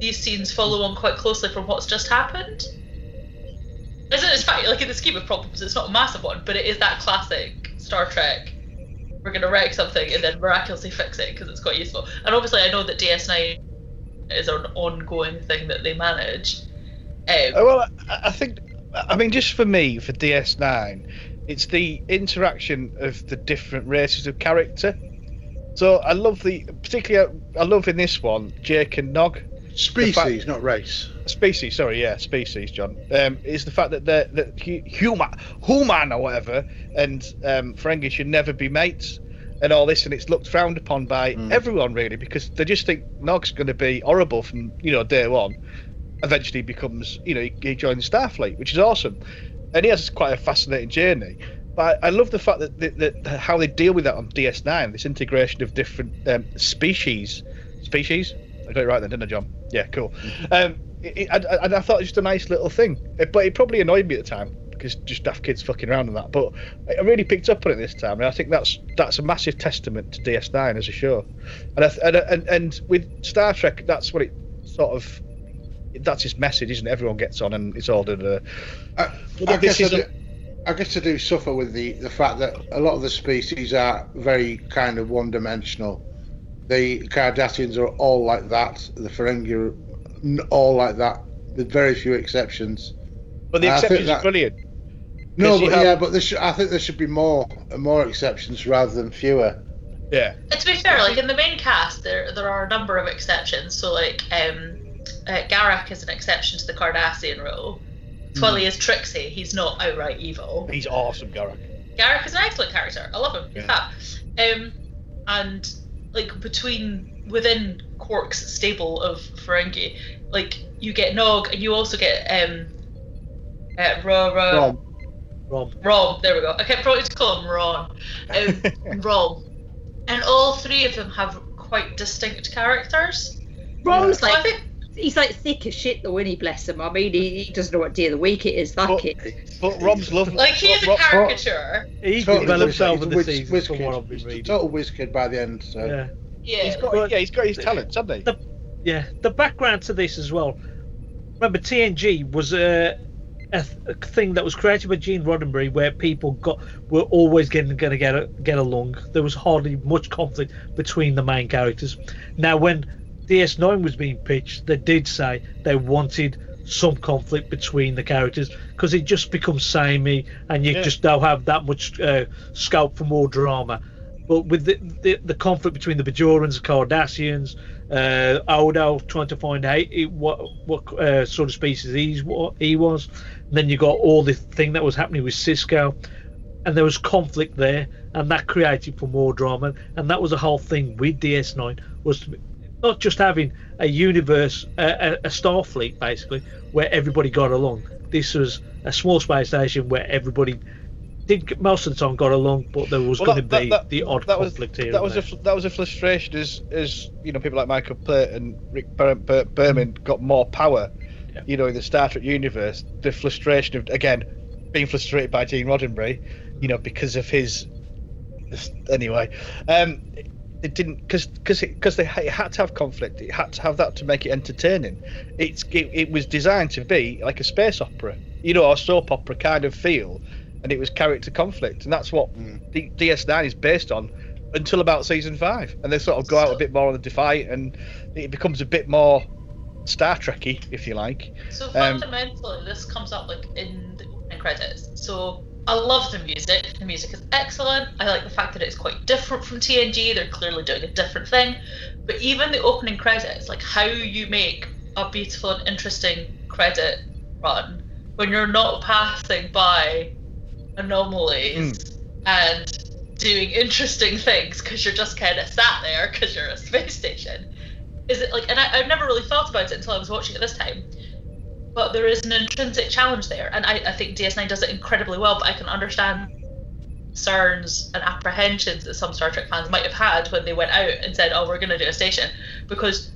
these scenes follow on quite closely from what's just happened. It's, it's fine. Like in the scheme of problems, it's not a massive one, but it is that classic Star Trek. We're gonna wreck something and then miraculously fix it because it's quite useful. And obviously, I know that DS9 is an ongoing thing that they manage. Um, Uh, Well, I think, I mean, just for me, for DS9, it's the interaction of the different races of character. So I love the, particularly, I love in this one, Jake and Nog. Species, not race. Species, sorry, yeah, species, John. Um, is the fact that they're that human, human or whatever, and um, Ferengi should never be mates, and all this, and it's looked frowned upon by everyone really because they just think Nog's going to be horrible from you know day one. Eventually, becomes you know he, he joins Starfleet, which is awesome, and he has quite a fascinating journey. But I, love the fact that, that, that how they deal with that on DS9, this integration of different um, species, species. I got it right then, didn't I, John? Yeah, cool. Um, it, it, I, I, I thought it was just a nice little thing, It- but it probably annoyed me at the time because just daft kids fucking around and that. But I really picked up on it this time, and I think that's that's a massive testament to DS9 as a show. And I, th- and, and and with Star Trek, that's what it sort of. That's his message, isn't it? Everyone gets on, and it's all done. Uh, I, I guess I is do, I guess I do suffer with the, the fact that a lot of the species are very kind of one dimensional. The Cardassians are all like that. The Ferengi are all like that, with very few exceptions. but the exceptions that- are brilliant. No, but have- yeah, but there should, I think there should be more more exceptions rather than fewer. Yeah. And to be fair, like in the main cast, there there are a number of exceptions. So like, um, uh, Garak is an exception to the Cardassian rule. Twilly is Trixie. He's not outright evil. He's awesome, Gareth. Garak is an excellent character. I love him. He's Yeah. fab. Um, and like between within Quark's stable of Ferengi, like you get Nog, and you also get um, uh, Ra Ra. Rom. Rob. Rom, there we go. I kept wanting to call him Ron. Um, Rom. And all three of them have quite distinct characters. Rom's So I like think he's like thick as shit though, isn't he? Bless him. I mean, he, he doesn't know what day of the week it is. That But- kid. But Rob's lovely. like he is a Rob- caricature. He's Totally developed himself over a the whiz- seasons whiz from what I've been He's a reading. total whiz kid by the end. So. Yeah. Yeah. He's got, But- yeah, he's got his talents, hasn't he? The- Yeah, the background to this as well. Remember, TNG was a, a, a thing that was created by Gene Roddenberry, where people got were always getting going to get get along. There was hardly much conflict between the main characters. Now, when DS9 was being pitched, they did say they wanted some conflict between the characters because it just becomes samey, and you Yeah. just don't have that much uh, scope for more drama. But with the, the, the conflict between the Bajorans, the Cardassians, uh, Odo trying to find out he- what what uh, sort of species he's what he was, and then you got all the thing that was happening with Sisko, and there was conflict there, and that created for more drama, and that was the whole thing with DS9 was to, not just having a universe, a, a, a Starfleet basically, where everybody got along. This was a small space station where everybody did most of the time got along, but there was Well, going to be that- the odd that was conflict here. that was a there. fl- that was a frustration as as you know people like Michael Piller and Rick Ber- Ber- Berman got more power, Yeah. you know, in the Star Trek universe. The frustration of again being frustrated by Gene Roddenberry, you know, because of his anyway. Um, it didn't because because it because they it had to have conflict. It had to have that to make it entertaining. It's it, it was designed to be like a space opera, you know, or soap opera kind of feel, and it was character conflict, and that's what D- DS9 is based on until about season five, and they sort of go out a bit more on the Defiant, and it becomes a bit more Star Trekky, if you like. So Um, fundamentally, this comes up like in the opening credits. So I love the music. The music is excellent. I like the fact that it's quite different from TNG. They're clearly doing a different thing. But even the opening credits, like how you make a beautiful and interesting credit run when you're not passing by anomalies hmm. and doing interesting things because you're just kind of sat there because you're a space station. Is it like, and I, I've never really thought about it until I was watching it this time. But there is an intrinsic challenge there, and I, I think DS9 does it incredibly well. But I can understand concerns and apprehensions that some Star Trek fans might have had when they went out and said, "Oh, we're going to do a station," because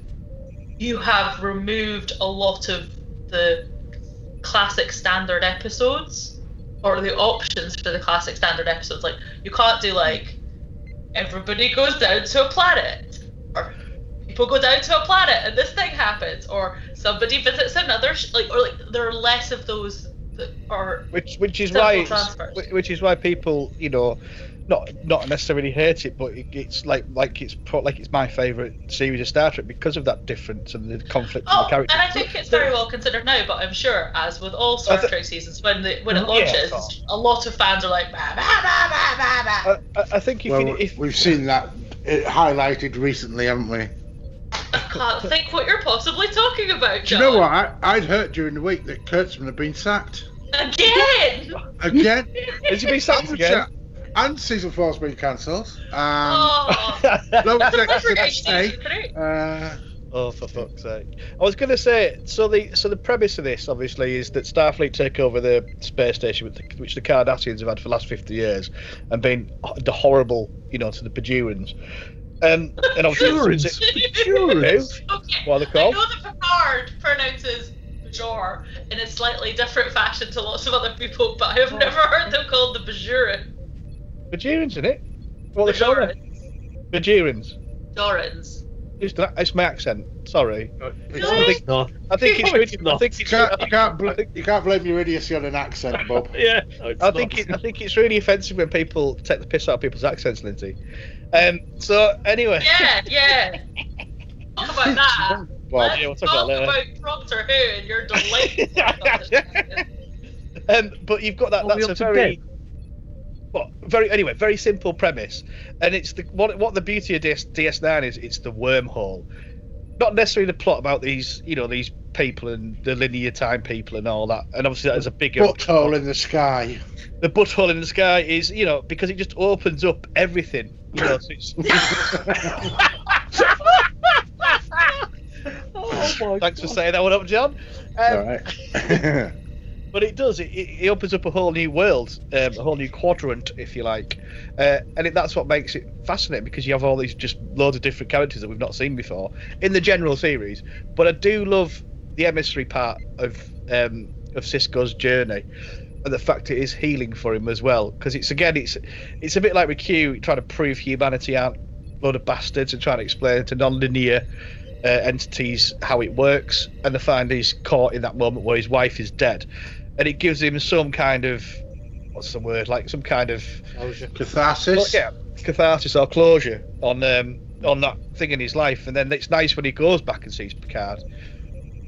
you have removed a lot of the classic standard episodes or the options for the classic standard episodes. Like you can't do like everybody goes down to a planet, or people go down to a planet and this thing happens, or somebody visits another sh- like or like there are less of those that are which which is why it's, transfers. whi- which is why people you know not not necessarily hate it but it, it's like like it's pro- like it's my favorite series of Star Trek because of that difference and the conflict in Oh, the characters. and I think it's very well considered now, but I'm sure, as with all Star I thi- Trek seasons, when the, when it mm, launches, of course. a lot of fans are like, bah, bah, bah, bah, bah, bah. I, I- I think if Well, you, if we've seen that it highlighted recently, haven't we? I can't think what you're possibly talking about, Do you know what? I, I'd heard during the week that Kurtzman had been sacked Again! again. has he been sacked again? And season four's been cancelled. Um, Oh, Lower that's a Decks perfect didn't stay. season three. Uh, Oh, for fuck's sake! I was going to say, so the so the premise of this obviously is that Starfleet take over the space station, which the, which the Cardassians have had for the last fifty years, and been the horrible, you know, to the Bajorans. Um, and obviously, it's- it's- Okay, What are they I called? know that Picard pronounces Bajor in a slightly different fashion to lots of other people, but I have Oh. never heard them called the Bajoran. Bajorans, isn't it? What are they called? Bajorans. Bajorans. Bajorans. It's, that- it's my accent. Sorry. I Really? think, No. I think it's No, really. it's I not. think you it's. can't, I you can't, bl- you can't blame your idiocy on an accent, Bob. Yeah. no, it's I not. think it, I think it's really offensive when people take the piss out of people's accents, Lindsay. Um. So anyway. Yeah, yeah. Talk about that. Well, Let's yeah, we'll talk talk about about, that Doctor Who and your delightful. um, but you've got that. Are that's a very, date? well, very anyway, very simple premise, and it's the what what the beauty of DS, DS9 is. It's the wormhole, not necessarily the plot about these you know these people and the linear time people and all that. And obviously that is a bigger butthole in the sky. the butthole in the sky is you know because it just opens up everything. You know, so it's, Oh my thanks for saying that one up, John. Um, All right. But it does. It, it it opens up a whole new world, um, a whole new quadrant, if you like, uh, and it, that's what makes it fascinating because you have all these just loads of different characters that we've not seen before in the general series. But I do love the emissary part of um, of Sisko's journey, and the fact it is healing for him as well. Because it's again, it's it's a bit like with Q trying to prove humanity aren't a load of bastards and trying to explain to non-linear uh, entities how it works, and they find he's caught in that moment where his wife is dead, and it gives him some kind of what's the word like some kind of Catharsis. well, yeah catharsis or closure on um, on that thing in his life, and then it's nice when he goes back and sees Picard.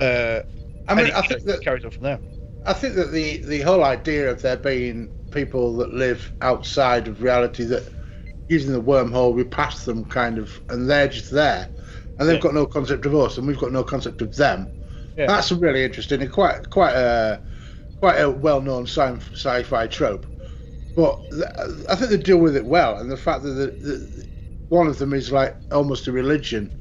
Uh, I mean, I think that carries on from there. I think that the the whole idea of there being people that live outside of reality that using the wormhole we pass them kind of and they're just there and they've Yeah. got no concept of us and we've got no concept of them. Yeah. That's really interesting and quite quite a quite a well-known sci- sci-fi trope. But th- I think they deal with it well, and the fact that the, the, one of them is like almost a religion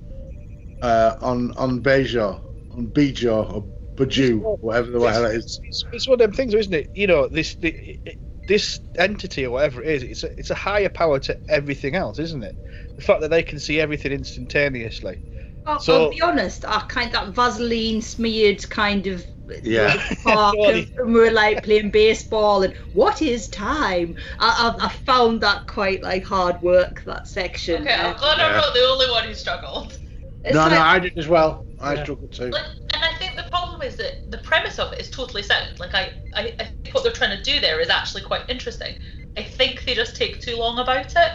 uh, on on Bejor, on Bejor or Baju, whatever the hell it is. It's, it's one of them things, isn't it? You know, this the, this entity or whatever it is, it's a, it's a higher power to everything else, isn't it? The fact that they can see everything instantaneously. I'll, So- I'll be honest, I kind of that Vaseline smeared kind of Yeah. park and, and we're like playing baseball and what is time? I, I, I found that quite like hard work that section. Okay, I'm glad I'm not the only one who struggled. it's no, like- no, I did as well. I Yeah. struggled too. Like, and I think the problem is that the premise of it is totally sound. Like, I, I, I think what they're trying to do there is actually quite interesting. I think they just take too long about it.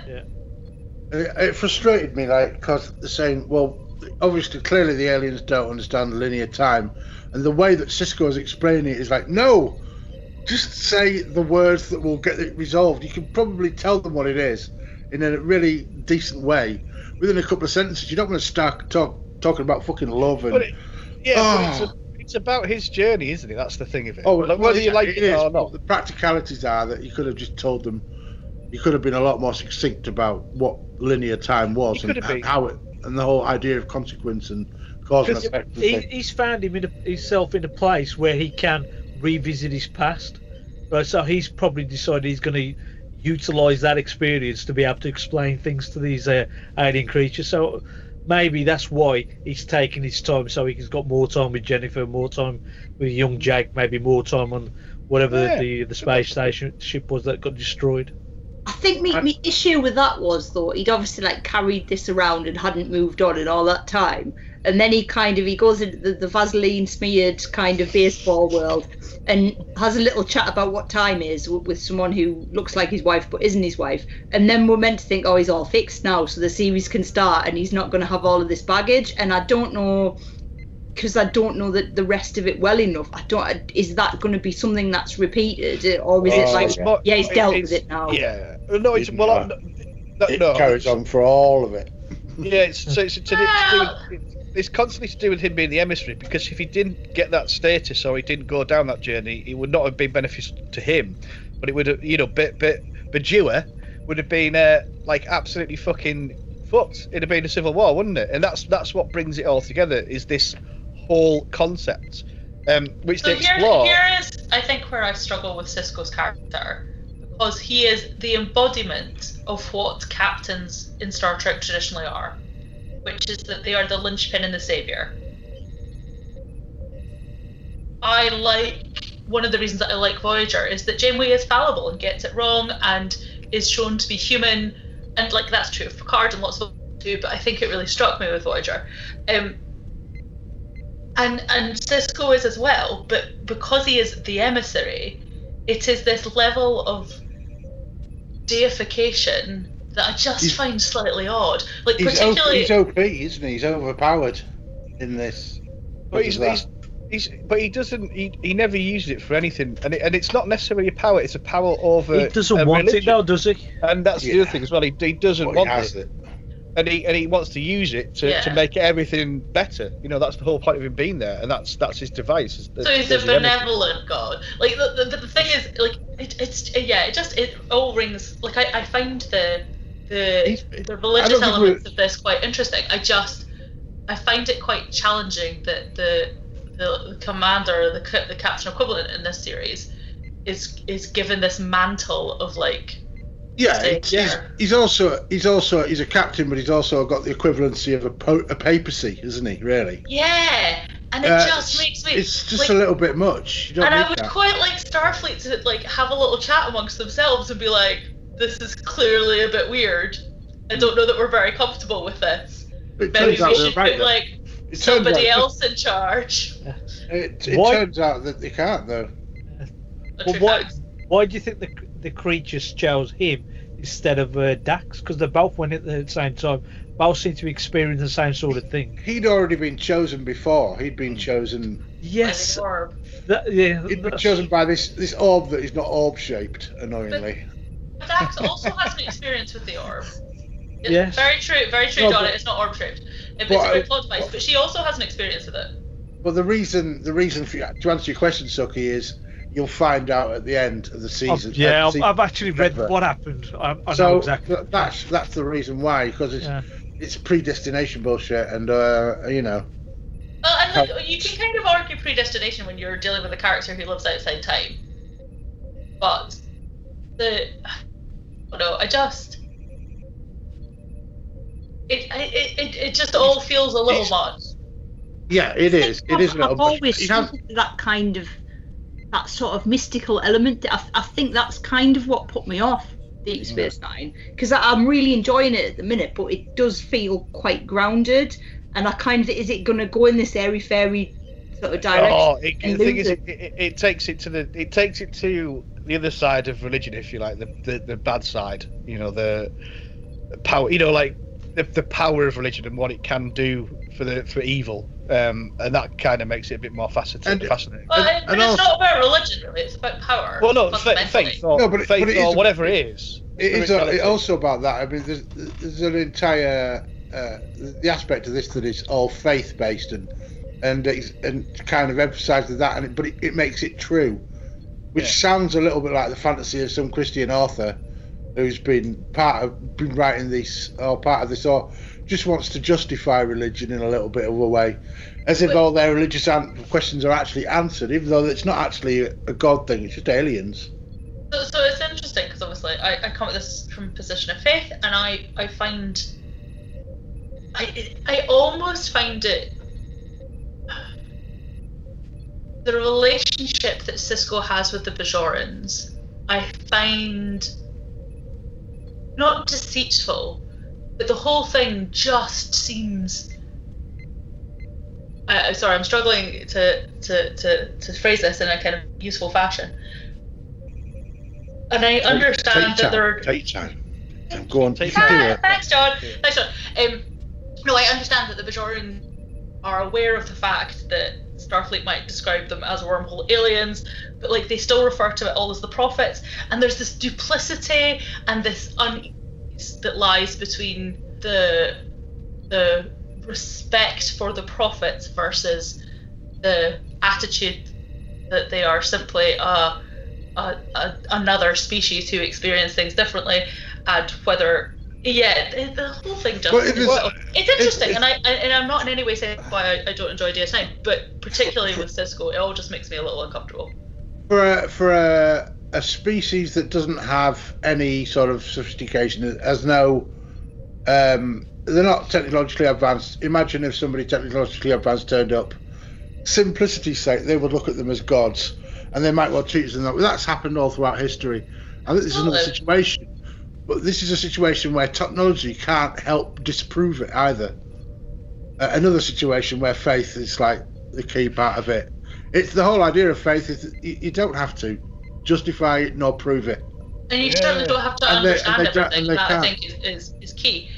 It, it frustrated me, like, because they're saying, well, obviously, clearly the aliens don't understand linear time, and the way that Sisko is explaining it is like, no, just say the words that will get it resolved. You can probably tell them what it is in a really decent way within a couple of sentences. You don't want to start talk, talking about fucking love and. It, yeah, but it's, Oh. a, it's about his journey, isn't it? That's the thing of it. Oh, like, whether you like it or not. The practicalities are that you could have just told them, he could have been a lot more succinct about what linear time was and how it and the whole idea of consequence and cause and effect. he, he's found him in a, himself in a place where he can revisit his past. Right, so he's probably decided he's going to utilize that experience to be able to explain things to these uh, alien creatures. So maybe that's why he's taking his time, so he's got more time with Jennifer, more time with young Jake, maybe more time on whatever Yeah. the the space station ship was that got destroyed. I think my, my issue with that was though he'd obviously like carried this around and hadn't moved on in all that time, and then he kind of he goes into the, the Vaseline smeared kind of baseball world and has a little chat about what time is with, with someone who looks like his wife but isn't his wife, and then we're meant to think oh he's all fixed now so the series can start and he's not going to have all of this baggage, and I don't know because I don't know that the rest of it well enough. I don't. Is that going to be something that's repeated, or is it Oh, like yeah. yeah, he's dealt with it now? Yeah. No, it's well. that- I'm- no, it no. carries on for all of it. Yeah, it's, so it's, to do, to do, it's constantly to do with him being the emissary because if he didn't get that status or he didn't go down that journey, it would not have been beneficial to him. But it would have, you know, but but Bajua would have been uh, like absolutely fucking fucked. It'd have been a civil war, wouldn't it? And that's that's what brings it all together is this whole concept, um, which So they here, explore. here is, I think, where I struggle with Sisko's character, because he is the embodiment of what captains in Star Trek traditionally are, which is that they are the linchpin and the savior. I like one of the reasons that I like Voyager is that Janeway is fallible and gets it wrong and is shown to be human, and like that's true of Picard and lots of too. But I think it really struck me with Voyager. Um, and and Sisko is as well, but because he is the emissary, it is this level of deification that I just He's- find slightly odd. Like He's, o- particularly, he's OP, isn't he? He's overpowered in this. But he's, he's, he's, but he doesn't. He, he never used it for anything, and it, and it's not necessarily a power. It's a power over. He doesn't a want it now, does he? And that's the other thing as well. He, he doesn't Well, want has it, it. and he and he wants to use it to, to make everything better. You know, that's the whole point of him being there, and that's that's his device. is so he's a is the benevolent god. Like the, the, the thing is, like it, it's yeah, it just it all rings. Like I, I find the the the religious elements of this quite interesting. I just I find it quite challenging that the the, commander, the the captain equivalent in this series, is is given this mantle of like Yeah, it's, he's, yeah. he's also he's also he's a captain, but he's also got the equivalency of a, po- a papacy, isn't he? Really? yeah, and it Uh, just makes me It's just like, a little bit much. And I would that. quite like Starfleet to like have a little chat amongst themselves and be like, "This is clearly a bit weird. I don't know that we're very comfortable with this. It Maybe we should right. put though. like It somebody out- else in charge." It, it Why- turns out that they can't though. A Well, why, fact. why do you think the the creatures chose him instead of uh, Dax? Because they both went at the same time. Both seem to be experiencing the same sort of thing. He'd already been chosen before. He'd been chosen. Yes, By that, yeah. He'd been chosen by this this orb that is not orb shaped. Annoyingly. But Dax also has an experience with the orb. It's Yes. Very true, very true, No, John. but- It's not orb shaped. It's But a very plot device, but she also has an experience with it. Well, the reason the reason for to answer your question, Suki, is you'll find out at the end of the I've- season. yeah, I've, season I've actually read seven. what happened. I, I know so exactly. that's that's the reason why because it's Yeah. it's predestination bullshit and uh, you know Well, and like, you can kind of argue predestination when you're dealing with a character who lives outside time. But the, I don't know, I just, it, it, it, it just all feels a little It's- much. yeah it is it is a I've, little I've much. always You have- that kind of that sort of mystical element. I, I think that's kind of what put me off Deep Space Nine because I'm really enjoying it at the minute, but it does feel quite grounded. And I kind of is it going to go in this airy fairy sort of oh, direction? Oh, it, the thing lose is, it? it, it, it takes it to the it takes it to the other side of religion, if you like, the the, the bad side. You know, the, the power. You know, like the, the power of religion and what it can do for the for evil. Um, and that kind of makes it a bit more fascinating. And- fascinating. But, And- but and it's also- not about religion, really. It's about power. well, no, fa- fundamentally. faith or No, but it- faith but it is- or whatever it is. It is uh, Spirituality. also about that. I mean, there's, there's an entire uh, the aspect of this that is all faith based and and and kind of emphasises that, and it, but it, it makes it true, which Yeah. sounds a little bit like the fantasy of some Christian author who's been part of been writing this or part of this or just wants to justify religion in a little bit of a way, as if all their religious an- questions are actually answered, even though it's not actually a, a god thing; it's just aliens. So, so it's interesting because obviously I, I come at this from a position of faith, and I I find I I almost find it the relationship that Sisko has with the Bajorans. I find not deceitful, but the whole thing just seems. Uh, sorry, I'm struggling to, to, to, to phrase this in a kind of useful fashion. And I understand Take that there are. Take time. Go on. Take Ah, thanks, John. Thanks, John. Um, no, I understand that the Bajoran are aware of the fact that Starfleet might describe them as wormhole aliens, but like they still refer to it all as the prophets. And there's this duplicity and this unease that lies between the the respect for the prophets versus the attitude that they are simply a, a, a another species who experience things differently, and whether yeah, the, the whole thing just Well, it is- it's interesting, it's- and I and I'm not in any way saying why I, I don't enjoy DS9, but particularly with Sisko, it all just makes me a little uncomfortable. for a, for a, a species that doesn't have any sort of sophistication, has no, um, they're not technologically advanced. Imagine if somebody technologically advanced turned up. Simplicity's sake, they would look at them as gods, and they might well treat them that. way. That's happened all throughout history. I think this is another situation, but this is a situation where technology can't help disprove it either. Uh, another situation where faith is like the key part of it. It's the whole idea of faith is that you, you don't have to justify it nor prove it. And you Yeah. certainly don't have to And they- understand and they everything. That can't. think is, is, is key.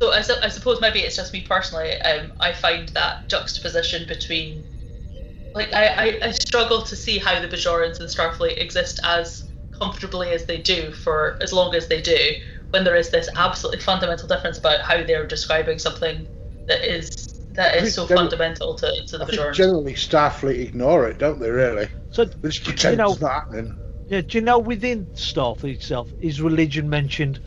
So I, su- I suppose maybe it's just me personally. Um, I find that juxtaposition between, like, I, I, I struggle to see how the Bajorans and Starfleet exist as comfortably as they do for as long as they do, when there is this absolutely fundamental difference about how they're describing something that is that I is think so fundamental to, to the I think Bajorans. generally Starfleet ignore it, don't they? Really, So, they just pretend you know, it's not happening. yeah, do you know within Starfleet itself is religion mentioned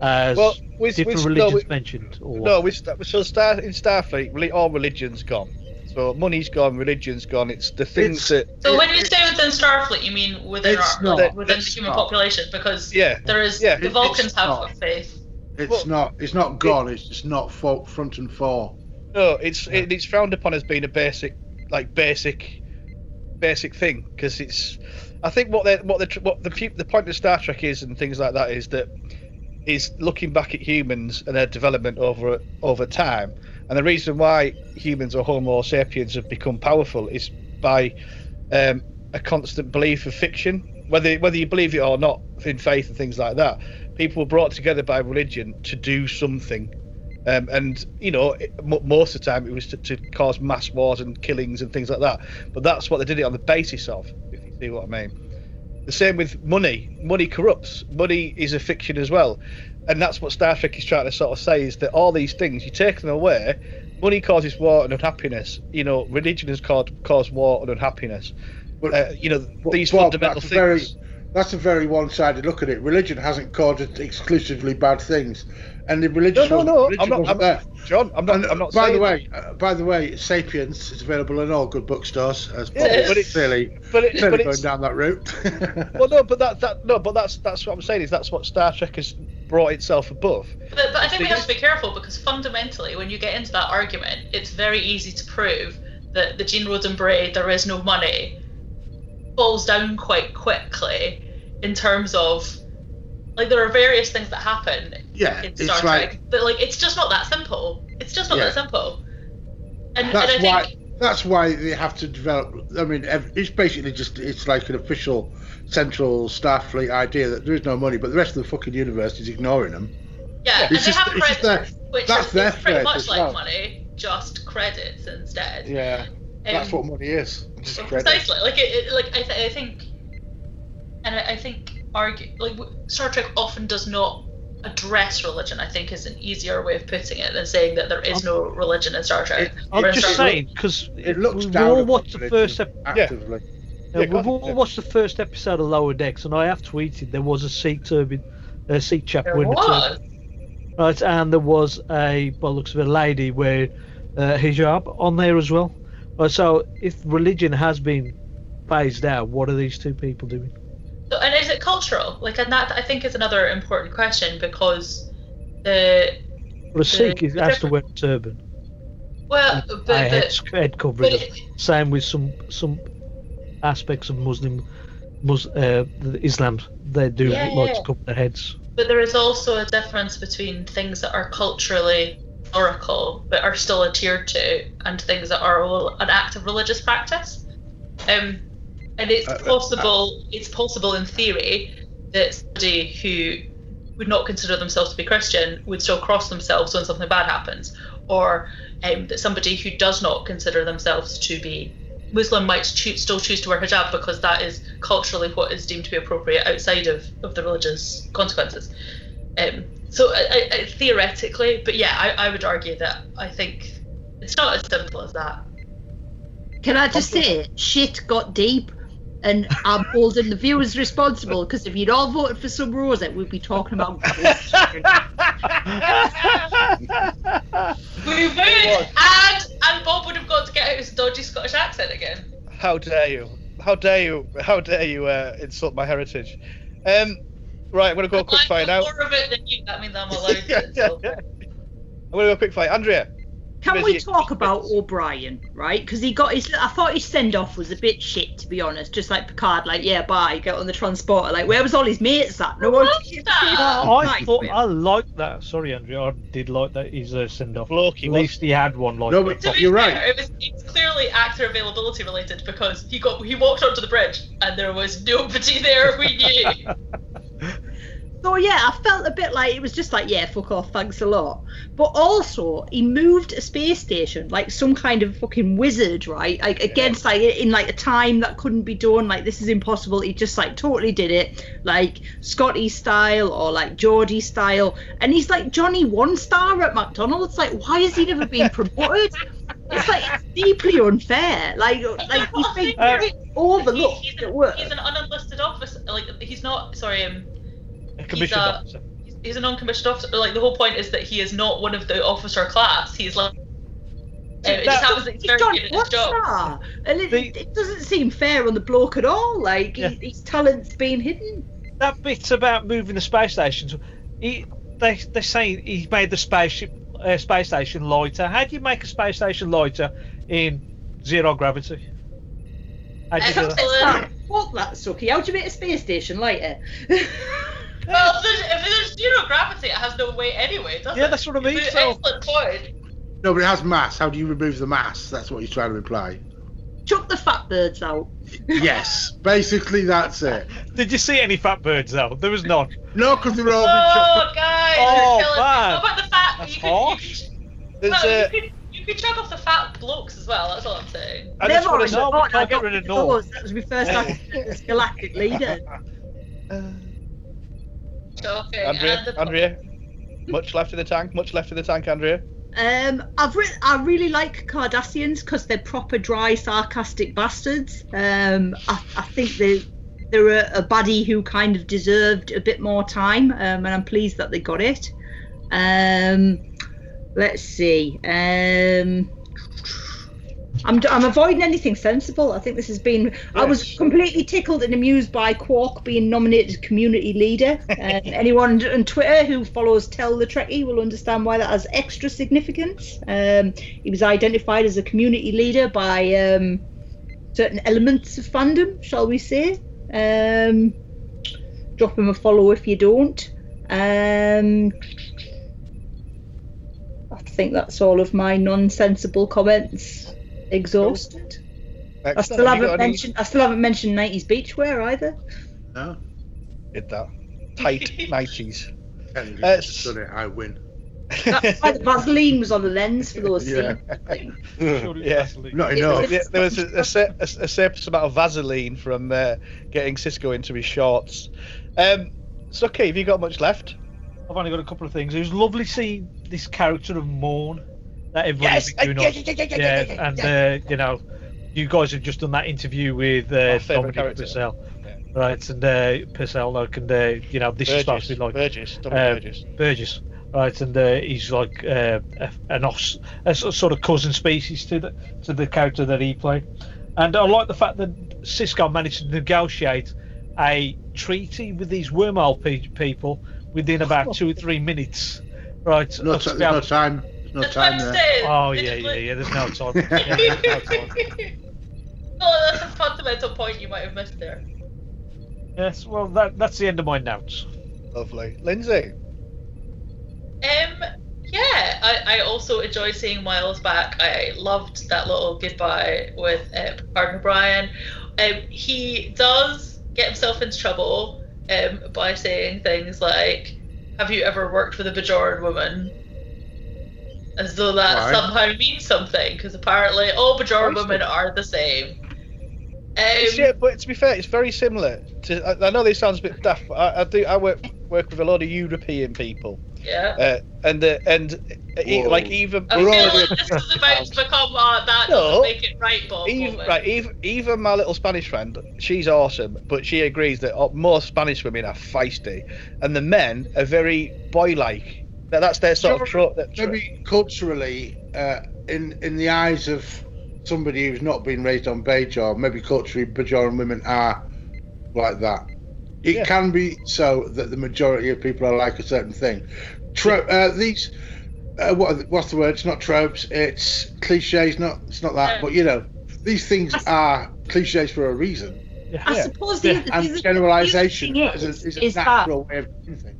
as Well, with- different with- no, religions mentioned? Or No, we st- so Star in Starfleet, really, all religion's gone. So money's gone, religion's gone. It's the things It's- that So when you say within Starfleet, you mean within It's our, not. like, within the human not. population? Because yeah, there is Yeah, the it- Vulcans have not. faith. It's Well, not. It's not gone. It's just not fo- front and fore. no, it's it, it's frowned upon as being a basic, like basic, basic thing because it's. I think what they what the what the the point of Star Trek is and things like that is that is looking back at humans and their development over over time, and the reason why humans or Homo sapiens have become powerful is by um, a constant belief of fiction, whether whether you believe it or not, in faith and things like that. People were brought together by religion to do something, um, and you know, it, mo most of the time it was to, to cause mass wars and killings and things like that. But that's what they did it on the basis of, if you see what I mean. The same with money. Money corrupts. Money is a fiction as well, and that's what Star Trek is trying to sort of say is that all these things you take them away. Money causes war and unhappiness. You know, religion has caused caused war and unhappiness. But- uh, you know, But these Bob, fundamental that's a very, things. that's a very one-sided look at it. Religion hasn't caused exclusively bad things, and the religion. No, no, no. Religion I'm not. I'm, there. John, I'm not. And, I'm not. by the way, uh, by the way, *Sapiens* is available in all good bookstores. As Yeah, Bob is but it's- clearly, but it- clearly but going down that route. Well, no, but that that no, but that's that's what I'm saying is that's what Star Trek has brought itself above. But, but I think we have to be careful because fundamentally, when you get into that argument, it's very easy to prove that the Gene Roddenberry "there is no money" falls down quite quickly in terms of like there are various things that happen yeah, in it's Star like Trek, but like it's just not that simple. It's just not Yeah. that simple. And, that's and I why. think That's why they have to develop. I mean, it's basically just it's like an official central Starfleet idea that there is no money, but the rest of the fucking universe is ignoring them. yeah, and it's they just- have it's just credits, which that's is their pretty much like well. money, just credits instead. Yeah, that's Um, what money is. Just precisely. Like it, it like I, th- I think, and I, I think argue like Star Trek often does not address religion. I think is an easier way of putting it than saying that there is no religion in Star Trek. It- I'm Or in just Star saying because It looks we've down all upon watched the first ep- actively. Yeah, Yeah, we've go on. all watched the first episode of Lower Decks, and I have tweeted there was a sea turbine a Sikh chap There wearing was. turban. Right, and there was a, by the looks of a lady wearing uh, hijab on there as well. Right, so if religion has been phased out, what are these two people doing? So, and is it cultural? Like, and that I think is another important question because the Well, a Sikh the is, has to wear a turban, well, a but head, head covering. but Same with some some aspects of Muslim, Mus, uh, Islam. They do Yeah, like yeah. to cover their heads. But there is also a difference between things that are culturally historical but are still adhered to, and things that are all an act of religious practice. Um, and it's Uh, uh, possible. it's possible in theory that somebody who would not consider themselves to be Christian would still cross themselves when something bad happens, or um, that somebody who does not consider themselves to be Muslim might still choose to wear hijab because that is culturally what is deemed to be appropriate outside of, of the religious consequences. Um, so I, I, I- theoretically, but yeah, I, I would argue that I think it's not as simple as that. Can I just say, shit got deep, and I'm holding the viewers responsible because if you'd all voted for Sub Rosa, we'd be talking about. We would, and and Bob would have got to get out his dodgy Scottish accent again. How dare you? How dare you? How dare you uh, insult my heritage? Um, right, I'm gonna go quick I've fire got now. more of it than you. That means I'm allowed to. So. I'm gonna go quick fire. Andrea, Can we talk about O'Brien, right? Because he got his. I thought his send off was a bit shit, to be honest. Just like Picard, like, yeah, bye, get on the transporter. Like, where was all his mates at? No one. I Right, thought I liked that. Sorry, Andrea, I did like that. He's a uh, send off. Loki At least he had one. Like No, but To be You're fair, right. It was it's clearly actor availability related because he got he walked onto the bridge and there was nobody there we knew. So yeah, I felt a bit like it was just like, yeah, fuck off, thanks a lot. But also, he moved a space station like some kind of fucking wizard, right? Like against like in like a time that couldn't be done. Like this is impossible. He just like totally did it, like Scotty style or like Geordie style. And he's like Johnny One Star at McDonald's. Like, why has he never been promoted? It's like it's deeply unfair. Like, like he's been Uh, very overlooked he's, at work. he's an unenlisted officer. Like he's not. Sorry, um, A commissioned uh, officer. he's, he's a non-commissioned officer. Like the whole point is that he is not one of the officer class. He's like. Uh, it just happens that he's He's very Johnny good at his job. It, The- it doesn't seem fair on the bloke at all. Like Yeah. he, his talent's being hidden. That bit about moving the space stations. He, they they say he made the spaceship uh, space station lighter. How do you make a space station lighter in zero gravity? How do you do that? Excellent. Fuck that sucky. How do you make a space station lighter? Well, if there's, if there's zero gravity, it has no weight anyway, does it? Yeah, that's what I mean, It's an so- excellent point. No, but it has mass. How do you remove the mass? That's what he's trying to imply. Chuck the fat birds out. Yes, basically that's it. Did you see any fat birds though? There was none. No, because they're all been Oh, guys, Oh, you're me. man. What about the fat? That's you could, harsh. You could, there's uh, you could, you could chug off the fat blokes as well. That's all I'm saying. I just want to know- I we can't get rid of rid those. That was my first accident as galactic leader. Okay, Andrea, the, Andrea, much left in the tank. Much left in the tank, Andrea. Um, I've re- I really like Cardassians because they're proper dry, sarcastic bastards. Um, I, I think they they're a, a baddie who kind of deserved a bit more time, um, and I'm pleased that they got it. Um, let's see. Um, I'm, I'm avoiding anything sensible. I think this has been. I was completely tickled and amused by Quark being nominated community leader. Um, anyone on Twitter who follows Tell the Trekkie will understand why that has extra significance. Um, he was identified as a community leader by um, certain elements of fandom, shall we say. Um, drop him a follow if you don't. Um, I think that's all of my nonsensible comments exhausted. I still Have haven't got any- mentioned. I still haven't mentioned '90s beachwear either. No. Did that tight nineties. Technically, Uh, just done it. I win. That's why the Vaseline was on the lens for those Yeah. scenes. Surely Yeah. Vaseline. Not enough. Yeah, there was a, a, sa- a, a surplus amount of Vaseline from uh, getting Sisko into his shorts. Um, so, okay, have you got much left? I've only got a couple of things. It was lovely seeing this character of Morn that everybody's Yes, been doing uh, yeah, yeah, yeah, yeah, yeah, and yeah. uh, you know, you guys have just done that interview with uh, Dominic character. Purcell. right? And uh, Purcell, like, and uh, you know, this is supposed to be like Burgess, Dominic uh, Burgess. Burgess, right? And uh, he's like uh, a, an os- a s- sort of cousin species to the to the character that he played. And I like the fact that Sisko managed to negotiate a treaty with these wormhole pe- people within about two or three minutes, right? No, t- to be there's no able- time. There's no That's time what there. saying. Oh yeah, yeah, like- yeah. There's no time. Yeah, there's no time. Oh, that's a fundamental point you might have missed there. Yes, well, that that's the end of my notes. Lovely. Lindsay. Um, yeah, I, I also enjoyed seeing Miles back. I loved that little goodbye with uh, Picard and O'Brien. Um, he does get himself into trouble um, by saying things like, "Have you ever worked with a Bajoran woman?" As though that Why? somehow means something, because apparently all Bajoran women are the same. Um, It's, yeah, but to be fair, it's very similar. To I, I know this sounds a bit daft, but I, I do. I work work with a lot of European people, yeah. uh, and uh, and uh, e- like even I we're feel like this is about to become uh, that No. doesn't make it right, Bob. even right even even my little Spanish friend, she's awesome, but she agrees that uh, most Spanish women are feisty, and the men are very boy-like. That, that's their sort of tro- that tro- Maybe culturally, uh, in in the eyes of somebody who's not been raised on Bajor, maybe culturally Bajoran women are like that. It Yeah. can be so that the majority of people are like a certain thing. Tro- uh, these, uh, what are the- what's the word? It's not tropes. It's cliches. Not it's not that. Yeah. But you know, these things are cliches for a reason. Yeah. I Yeah. suppose the, Yeah, the, And the- generalisation the is, thing a, is a is that natural way of doing things.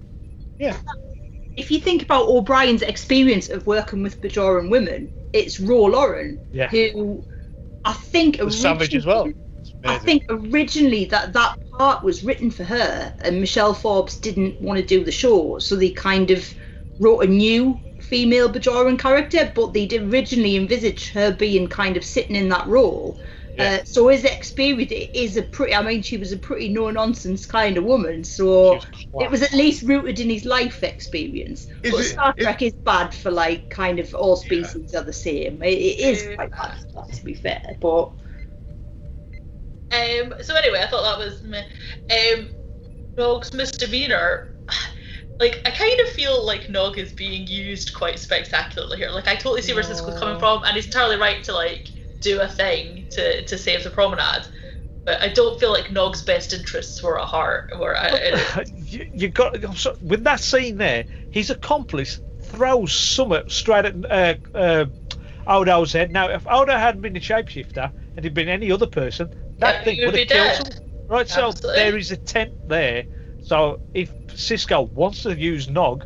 If you think about O'Brien's experience of working with Bajoran women, it's Ro Laren, Yeah. who I think was savage as well. I think originally that that part was written for her, and Michelle Forbes didn't want to do the show, so they kind of wrote a new female Bajoran character, but they'd originally envisaged her being kind of sitting in that role. Yeah. Uh, so his experience is a pretty. I mean, she was a pretty no nonsense kind of woman, so was it was at least rooted in his life experience. Is but it- Star Trek is bad for like kind of all species are the same. It, it is Yeah. quite bad, for that, to be fair, but. Um, so anyway, I thought that was meh. um, Nog's misdemeanor. Like I kind of feel like Nog is being used quite spectacularly here. Like I totally see where Sisko's coming from, and he's entirely right to like do a thing to to save the promenade. But I don't feel like Nog's best interests were at heart. Were at, you, you got so- with that scene there. His accomplice throws Summit straight at uh, uh, Odo's head. Now, if Odo hadn't been a shapeshifter and he'd been any other person, that Yeah, thing would would have killed dead. him. Right, so there is a tent there. So if Sisko wants to use Nog,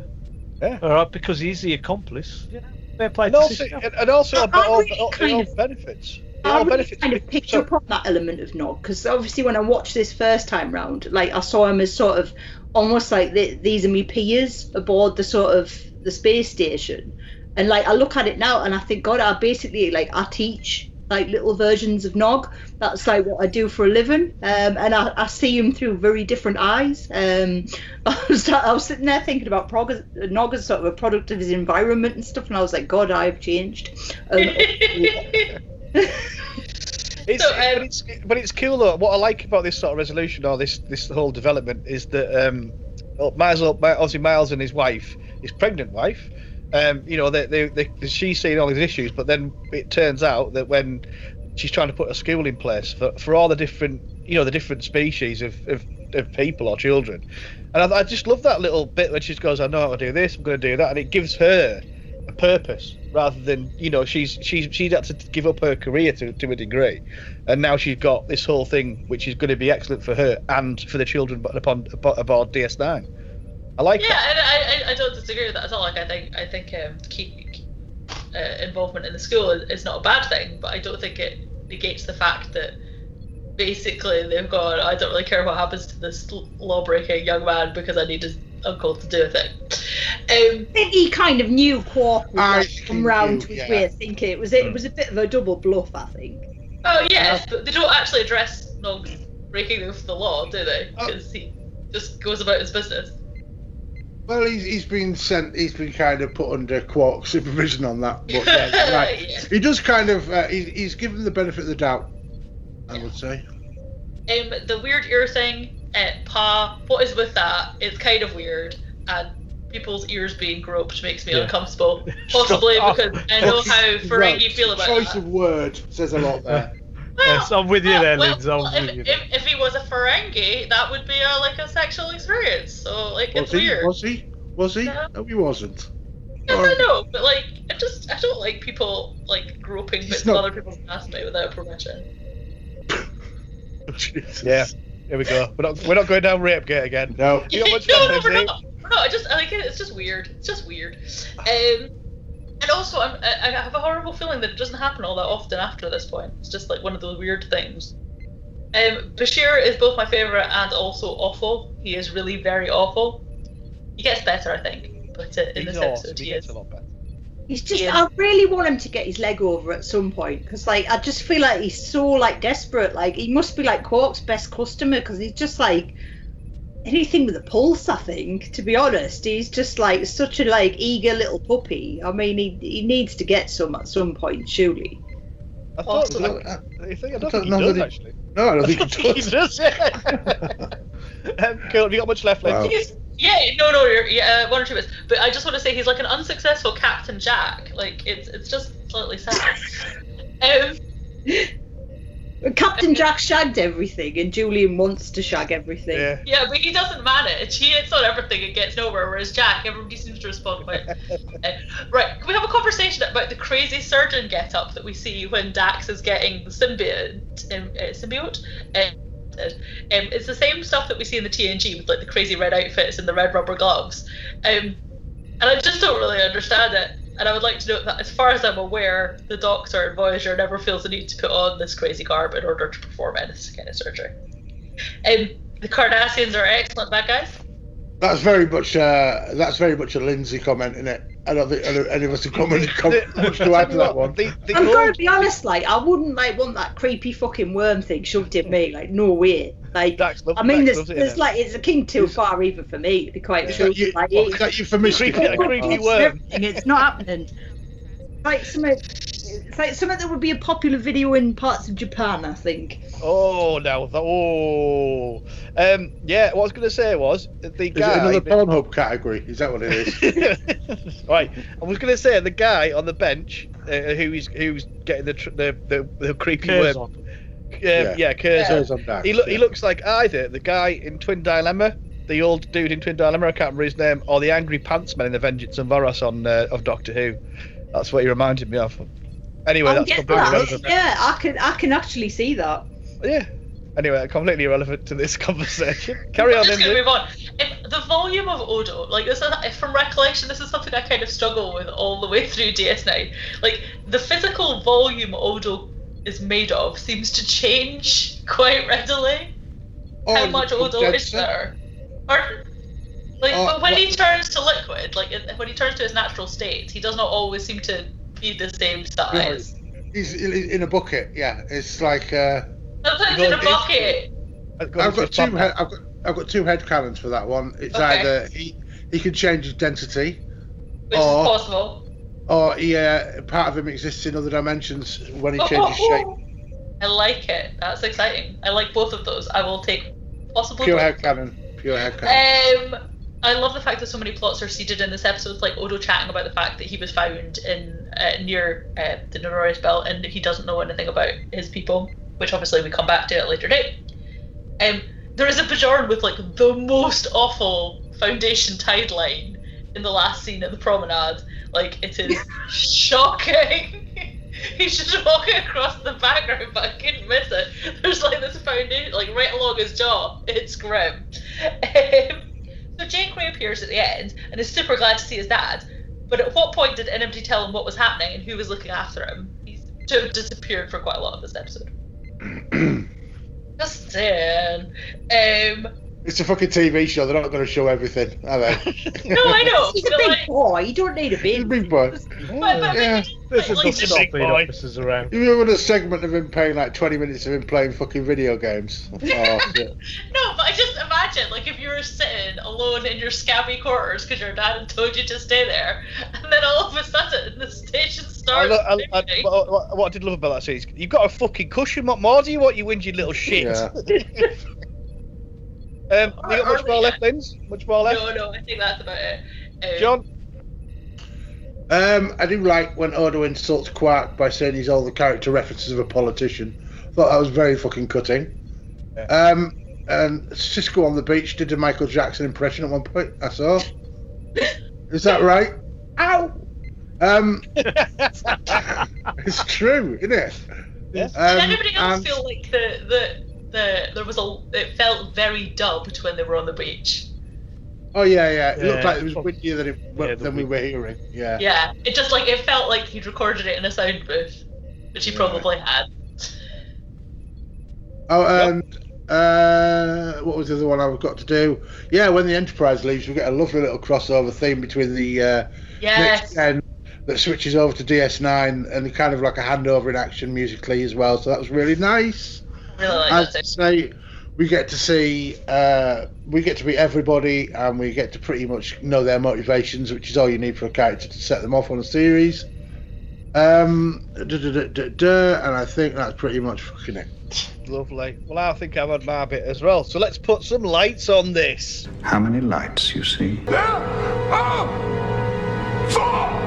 Yeah. all right, because he's the accomplice, you know, fair play and to also and, and also I- about I all, all, kind all of- benefits. I all really benefits. kind of picked So- up on that element of Nog because obviously when I watched this first time round, like I saw him as sort of almost like th these are me peers aboard the sort of the space station, and like I look at it now and I think, God, I basically like I teach like little versions of Nog. That's like what I do for a living, um, and I, I see him through very different eyes. Um, I was I was sitting there thinking about prog- Nog as sort of a product of his environment and stuff, and I was like, God, I've changed. Um, It's, So, but um, it's but it's cool though. What I like about this sort of resolution or this this whole development is that um, well, Miles, obviously Miles and his wife, his pregnant wife, um, you know, they, they, they, she's seeing all these issues, but then it turns out that when she's trying to put a school in place for, for all the different, you know, the different species of, of, of people or children, and I, I just love that little bit when she goes, "I know how to do this, I'm going to do that," and it gives her a purpose rather than you know she's she's she's had to give up her career to, to a degree. And now she's got this whole thing which is going to be excellent for her and for the children but upon abo- aboard DS9 I like yeah, that and I, I, I don't disagree with that at all. Like I think I think um, keep uh, involvement in the school is, is not a bad thing, but I don't think it negates the fact that basically they've gone. I don't really care what happens to this law-breaking young man because I need his uncle to do a thing. Um, I think he kind of knew Quark would I like, think come round to his yeah. way of thinking. It was it was a bit of a double bluff, I think. oh yes, but they don't actually address Nog breaking of the law, do they? Because he just goes about his business. Well, he's, he's been sent. He's been kind of put under Quark supervision on that. But yeah, right. Yeah. he does kind of. Uh, he, he's given the benefit of the doubt. I would say. Um, the weird ear thing, uh, Pa, what is with that? It's kind of weird, and people's ears being groped makes me Yeah. uncomfortable. Possibly because I know how Ferengi feel about Choice that. of word says a lot there. Yes, I'm with you there, well, Linz. Well, if, you. if, if he was a Ferengi, that would be a, like a sexual experience. So like Was it's he? weird. Was he? Was he? No. No, he wasn't. Yes, I know, but like, I just I don't like people like groping He's bits of not- other people's anatomy without permission. Yeah. Here we go. We're not we're not going down rape gate again. No. You got much no, no, left, we're not. We're not. I just I like it. It's just weird. It's just weird. Um, and also, I'm, I I have a horrible feeling that it doesn't happen all that often after this point. It's just like one of those weird things. Um, Bashir is both my favorite and also awful. He is really very awful. He gets better, I think, but uh, in He's this awesome. episode, He he gets is. a lot better. He's just. Yeah. I really want him to get his leg over at some point because, like, I just feel like he's so like desperate. Like, he must be like Quark's best customer because he's just like anything with a pulse. I think, to be honest, he's just like such a like eager little puppy. I mean, he he needs to get some at some point, surely. I thought Awesome. I, I think I don't I think don't he does that he- actually. No, I don't think he he does. does. Yeah. um, cool. Have you got much left, Wow. Lindsay? Yeah, no, no, yeah, uh, one or two bits. But I just want to say he's like an unsuccessful Captain Jack. Like it's it's just slightly sad. um, Captain Jack shagged everything, and Julian wants to shag everything. Yeah. yeah, but he doesn't manage. He hits on everything and gets nowhere. Whereas Jack, everybody seems to respond quite. uh, right, can we have a conversation about the crazy surgeon get-up that we see when Dax is getting the symbiote? Um, uh, symbiote. Uh, um, it's the same stuff that we see in the TNG with like the crazy red outfits and the red rubber gloves. Um, and I just don't really understand it. And I would like to note that, as far as I'm aware, the Doctor and Voyager never feels the need to put on this crazy garb in order to perform any kind of surgery. Um, the Cardassians are excellent bad guys. That's very much. Uh, that's very much a Lindsay comment, isn't it? I don't think any any of us have commented much, to add to that one. The, the I'm gonna be honest, like I wouldn't like want that creepy fucking worm thing shoved in me. Like no way. Like Dax loves- I mean, Dax there's, loves it, there's like it's a king too far even for me to be quite Is true. that you, Like, what, it- is that euphemistic? Creepy- a creepy worm. It's not happening. Like some, it's like something that would be a popular video in parts of Japan. I think. Oh no! The, oh, um, yeah. What I was going to say was the Is it guy. another Pornhub category? Is that what it is? right. I was going to say the guy on the bench uh, who's who's getting the tr- the, the the creepy worm. Curzon. Um, Yeah. yeah, Curzon. Says on Dax, He look he looks like either the guy in Twin Dilemma, the old dude in Twin Dilemma. I can't remember his name, or the angry pants man in the Vengeance of Varos on uh, of Doctor Who. That's what he reminded me of. Anyway, I'll that's get completely that. irrelevant. Yeah, I can. I can actually see that. Yeah. Anyway, completely irrelevant to this conversation. Carry I'm on, just gonna move on. If the volume of Odo, like this, is, if from recollection, this is something I kind of struggle with all the way through DS9. Like the physical volume Odo is made of seems to change quite readily. Oh, How much Odo is condenser? there? Or, like Oh, but when he turns to liquid, like when he turns to his natural state, he does not always seem to be the same size. He's in in a bucket. Yeah, it's like. Uh, Sometimes Go in a bucket. I've I've got two. Head, I've got. I've got two head canons for that one. It's Okay. either he he can change his density, Which Oh. is possible. Or he uh, part of him exists in other dimensions when he changes shape. I like it. That's exciting. I like both of those. I will take possibly Pure head canon. Pure head canon. Um, I love the fact that so many plots are seeded in this episode, like Odo chatting about the fact that he was found in uh, near uh, the Denorios Belt and he doesn't know anything about his people, which obviously we come back to at a later date. Um, there is a Bajoran with like the most awful Foundation tide line in the last scene at the promenade. Like it is shocking. He's just walking across the background, but I couldn't miss it. There's like this foundation, like right along his jaw. It's grim. Um, so Jake reappears at the end and is super glad to see his dad. But at what point did NMD tell him what was happening and who was looking after him? He's disappeared for quite a lot of this episode. Just saying. Um, It's a fucking TV show. They're not going to show everything, are they? No, I know. He's a big like, boy. You don't need a He's a big. big boy. but, but Yeah. There's like, enough just- speed boy. officers around. You remember the segment of him playing like 20 minutes of him playing fucking video games? Oh. No, but I just imagine, like, if you were sitting alone in your scabby quarters because your dad had told you to stay there, and then all of a sudden the station I, starts. lo- I, I, moving. what, what- what I did love about that scene is you've got a fucking cushion. What more do you want, you whingy little shit? Yeah. um, you got much more left, Linz? Much more left? no, no, I think that's about it. Um, John? Um, I do like when Odo insults Quark by saying he's all the character references of a politician. Thought that was very fucking cutting. Yeah. Um, and Sisko on the beach did a Michael Jackson impression at one point. I saw. Is that right? Ow! Um, it's true, isn't it? Yeah. Um, Did anybody else and- feel like the the the there was a it felt very dubbed when they were on the beach? Oh yeah, yeah. It looked like it was windier than, it, Yeah, than we were hearing. Yeah. Yeah, it just like it felt like he'd recorded it in a sound booth, which he Yeah. probably had. Oh, and uh, what was the other one I've got to do? Yeah, when the Enterprise leaves, we get a lovely little crossover theme between the uh, Yes. next gen that switches over to DS9 and kind of like a handover in action musically as well. So that was really nice. Really like As that I say, we get to see, uh, we get to meet everybody, and we get to pretty much know their motivations, which is all you need for a character to set them off on a series. Um, duh, duh, duh, duh, duh, and I think that's pretty much fucking it. Lovely. Well, I think I've had my bit as well. So let's put some lights on this. How many lights you see? Four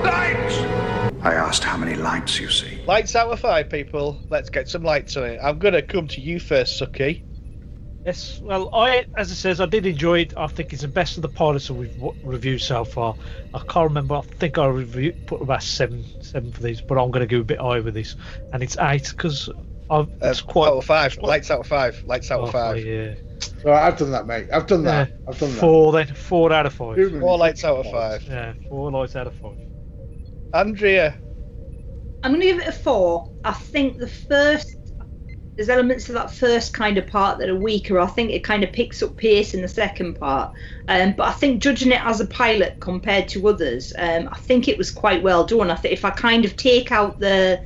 lights! I asked how many lights you see. Lights out of five, people. Let's get some lights on it. I'm going to come to you first, Suki. Yes, well, I, as it says, I did enjoy it. I think it's the best of the pilots that we've w- reviewed so far. I can't remember. I think I review, put about seven, seven for these, but I'm going to go a bit higher with this, and it's eight because Uh, it's quite. out of five. Lights out of five. Lights out oh, of five. Yeah. So I've done that, mate. I've done that. Yeah. I've done that. Four then, four out of five. Four lights out of five. Yeah, four lights out of five. Andrea. I'm going to give it a four. I think the first, there's elements of that first kind of part that are weaker. I think it kind of picks up pace in the second part. Um, but I think judging it as a pilot compared to others, um, I think it was quite well done. I think if I kind of take out the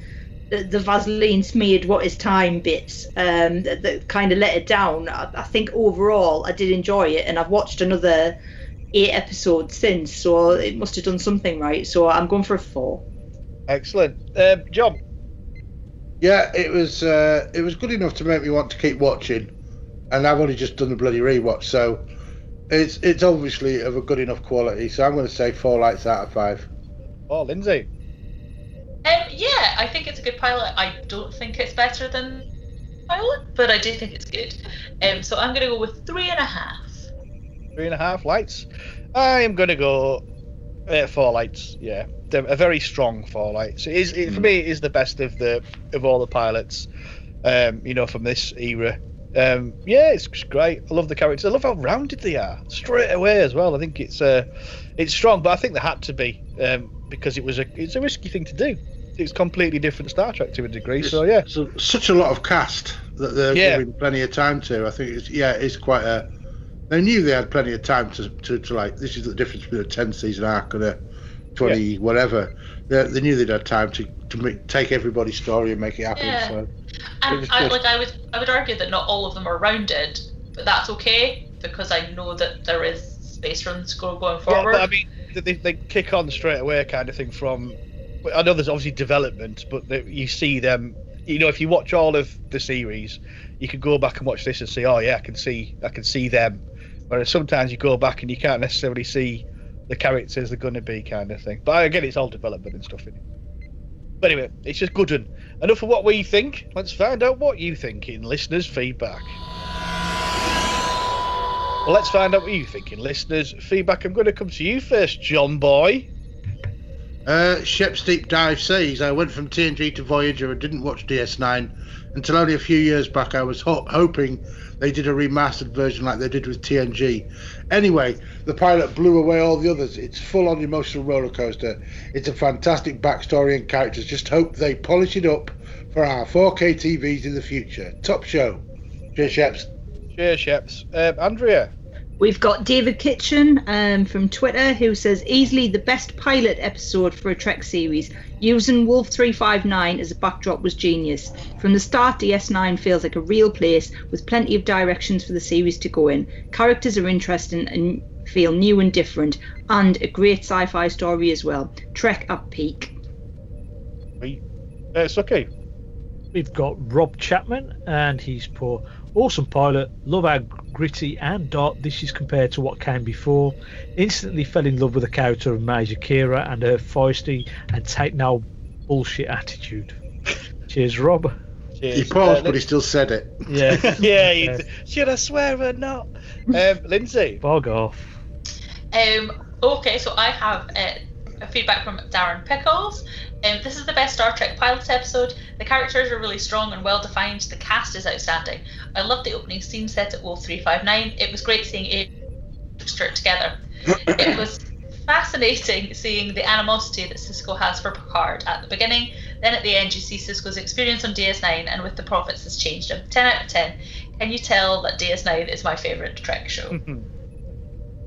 the, the Vaseline smeared what is time bits um, that, that kind of let it down, I, I think overall I did enjoy it, and I've watched another eight episodes since, so it must have done something right. So I'm going for a four. Excellent. Um, John. Yeah, it was uh, it was good enough to make me want to keep watching, and I've only just done the bloody rewatch, so it's it's obviously of a good enough quality. So I'm going to say four lights out of five. Oh, Lindsay. Um, yeah, I think it's a good pilot. I don't think it's better than pilot, but I do think it's good. Um, so I'm gonna go with three and a half. Three and a half lights. I am going to go uh, four lights. Yeah, They're a very strong four lights. It is it, for me. It is the best of the of all the pilots. Um, you know, from this era. Um, yeah, it's great. I love the characters. I love how rounded they are straight away as well. I think it's uh, it's strong, but I think they had to be um, because it was a it's a risky thing to do. It's completely different Star Trek to a degree. So yeah, So such a lot of cast that they're Yeah. giving plenty of time to. I think it's yeah, it's quite a. They knew they had plenty of time to, to, to like. This is the difference between a ten season arc and a twenty whatever. They, they knew they'd had time to to make, take everybody's story and make it happen. Yeah. So It And I, like I would, I would argue that not all of them are rounded, but that's okay because I know that there is space for them to go going Yeah, forward. but I mean, they, they kick on straight away, kind of thing. From I know there's obviously development, but they, you see them. You know, if you watch all of the series, you can go back and watch this and say, "Oh yeah, I can see, I can see them." Whereas sometimes you go back and you can't necessarily see the characters they're going to be, kind of thing. But again, it's all development and stuff in it. But anyway, it's just good and enough of what we think. Let's find out what you think in listeners' feedback. Well, let's find out what you think in listeners' feedback. I'm going to come to you first, John Boy. Uh, Shep's Deep Dive says I went from TNG to Voyager and didn't watch DS9 until only a few years back. I was ho- hoping they did a remastered version like they did with TNG. Anyway, the pilot blew away all the others. It's full on emotional roller coaster. It's a fantastic backstory and characters. Just hope they polish it up for our 4K TVs in the future. Top show. Cheers, Sheps. Cheers, Sheps. Um, Andrea. We've got David Kitchen um, from Twitter who says easily the best pilot episode for a Trek series. Using Wolf 359 as a backdrop was genius. From the start, DS9 feels like a real place with plenty of directions for the series to go in. Characters are interesting and feel new and different, and a great sci fi story as well. Trek at peak. We, uh, it's okay. We've got Rob Chapman, and he's put awesome pilot. Love how gritty and dark this is compared to what came before. Instantly fell in love with the character of Major Kira and her feisty and take no bullshit attitude. Cheers, Rob. Cheers. He paused, Uh, but he still said it. Yeah. yeah, he, should I swear or not? Um, Lindsay. Bog off. Um, okay, so I have uh, feedback from Darren Pickles. Um, this is the best Star Trek pilot episode. The characters are really strong and well defined. The cast is outstanding. I loved the opening scene set at Wolf 359. It was great seeing it straight together. it was fascinating seeing the animosity that Sisko has for Picard at the beginning. Then at the end, you see Sisko's experience on DS9 and with the Prophets has changed him. 10 out of 10. Can you tell that DS9 is my favourite Trek show?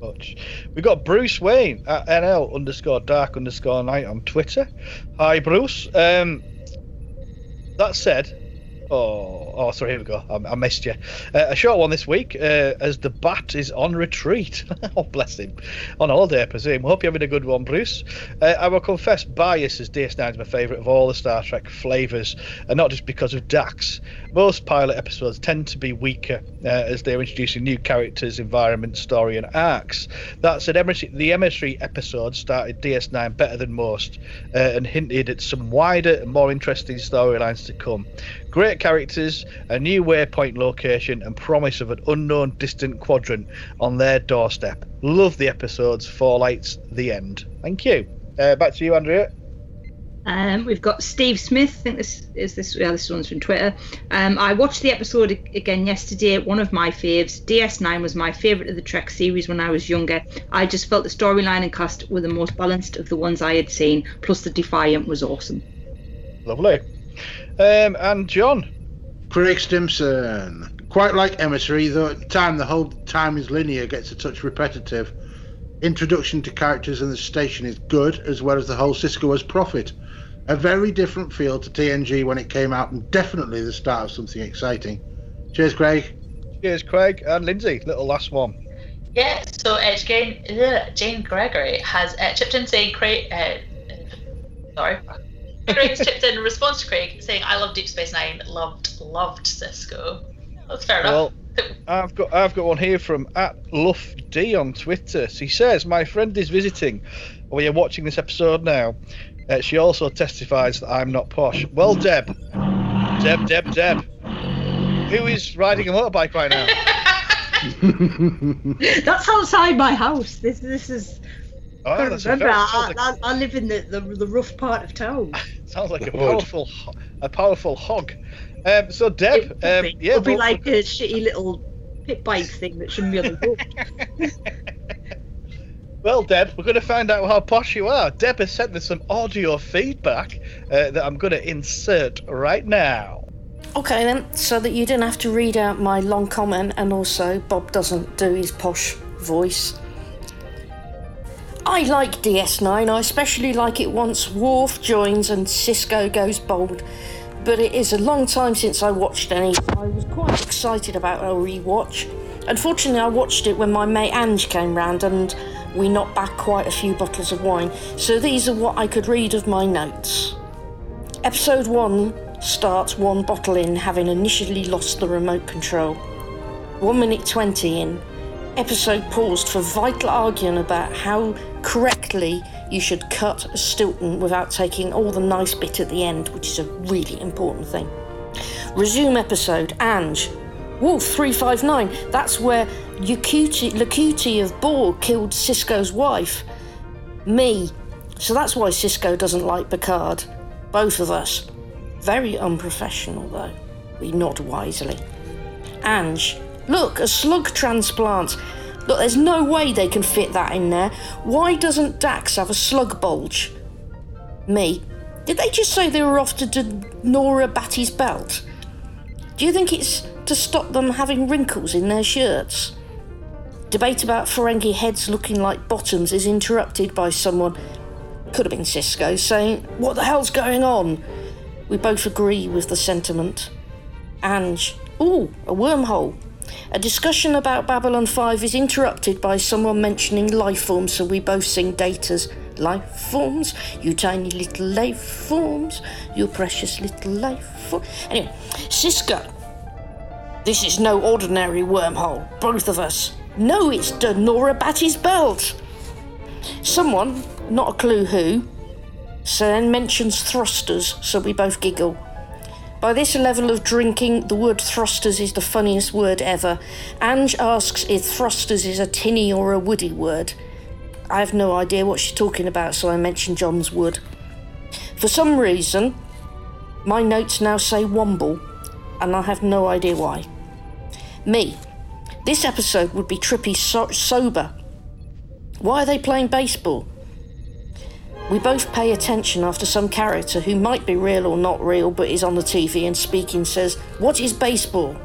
much. We got Bruce Wayne at NL underscore dark underscore knight on Twitter. Hi, Bruce. Um, that said, oh, oh, sorry, here we go. I, I missed you. Uh, a short one this week, uh, as the bat is on retreat. oh, bless him. On holiday, I presume. Hope you're having a good one, Bruce. Uh, I will confess, bias as DS9 is my favourite of all the Star Trek flavours, and not just because of Dax. Most pilot episodes tend to be weaker uh, as they're introducing new characters, environment, story, and arcs. That said, emissary, the emissary episode started DS9 better than most uh, and hinted at some wider and more interesting storylines to come. Great characters, a new waypoint location, and promise of an unknown distant quadrant on their doorstep. Love the episodes. Four lights, the end. Thank you. Uh, back to you, Andrea. Um, we've got Steve Smith. I think this is this. Yeah, this one's from Twitter. Um, I watched the episode again yesterday. One of my faves. DS9 was my favourite of the Trek series when I was younger. I just felt the storyline and cast were the most balanced of the ones I had seen. Plus, the Defiant was awesome. Lovely. Um, and John. Craig Stimson. Quite like Emissary, though at time the whole time is linear gets a touch repetitive. Introduction to characters in the station is good, as well as the whole Sisko as Prophet. A very different feel to TNG when it came out, and definitely the start of something exciting. Cheers, Craig. Cheers, Craig. And Lindsay, little last one. Yeah, so uh, Jane, ugh, Jane Gregory has uh, chipped in saying, Craig, uh, sorry. Craig's chipped in in response to Craig saying, I love Deep Space Nine, loved, loved Sisko. That's fair enough. Well, I've got I've got one here from at Luff D on Twitter. He says my friend is visiting. We are watching this episode now. Uh, she also testifies that I'm not posh. Well, Deb, Deb, Deb, Deb, who is riding a motorbike right now? That's outside my house. This this is. Oh, gotta that's remember, very- I, like, I, I live in the, the the rough part of town. sounds like a Good. powerful a powerful hog. Um, so Deb, it um, yeah, it'll be like a shitty little pit bike thing that shouldn't be on the road. Well, Deb, we're going to find out how posh you are. Deb has sent us some audio feedback uh, that I'm going to insert right now. Okay, then, so that you didn't have to read out my long comment, and also Bob doesn't do his posh voice. I like DS9. I especially like it once Worf joins and Sisko goes bold. But it is a long time since I watched any. I was quite excited about a rewatch. Unfortunately, I watched it when my mate Ange came round and we knocked back quite a few bottles of wine. So these are what I could read of my notes. Episode 1 starts one bottle in, having initially lost the remote control. 1 minute 20 in, episode paused for vital arguing about how correctly you should cut a Stilton without taking all the nice bit at the end, which is a really important thing. Resume episode, Ange. Wolf 359, that's where Yakuti, Lakuti of Borg killed Sisko's wife. Me. So that's why Sisko doesn't like Picard. Both of us. Very unprofessional, though. We nod wisely. Ange. Look, a slug transplant. Look, there's no way they can fit that in there. Why doesn't Dax have a slug bulge? Me. Did they just say they were off to do Nora Batty's belt? Do you think it's to stop them having wrinkles in their shirts? Debate about Ferengi heads looking like bottoms is interrupted by someone, could have been Sisko, saying, What the hell's going on? We both agree with the sentiment. Ange, ooh, a wormhole. A discussion about Babylon 5 is interrupted by someone mentioning life forms, so we both sing Data's life forms, you tiny little life forms, you precious little life form. Anyway, Sisko, this is no ordinary wormhole, both of us. No, it's Denora Batty's belt. Someone, not a clue who, then mentions thrusters, so we both giggle. By this level of drinking, the word thrusters is the funniest word ever. Ange asks if thrusters is a tinny or a woody word. I have no idea what she's talking about, so I mention John's wood. For some reason, my notes now say Womble, and I have no idea why. Me. This episode would be trippy so- sober. Why are they playing baseball? We both pay attention after some character who might be real or not real but is on the TV and speaking says, What is baseball?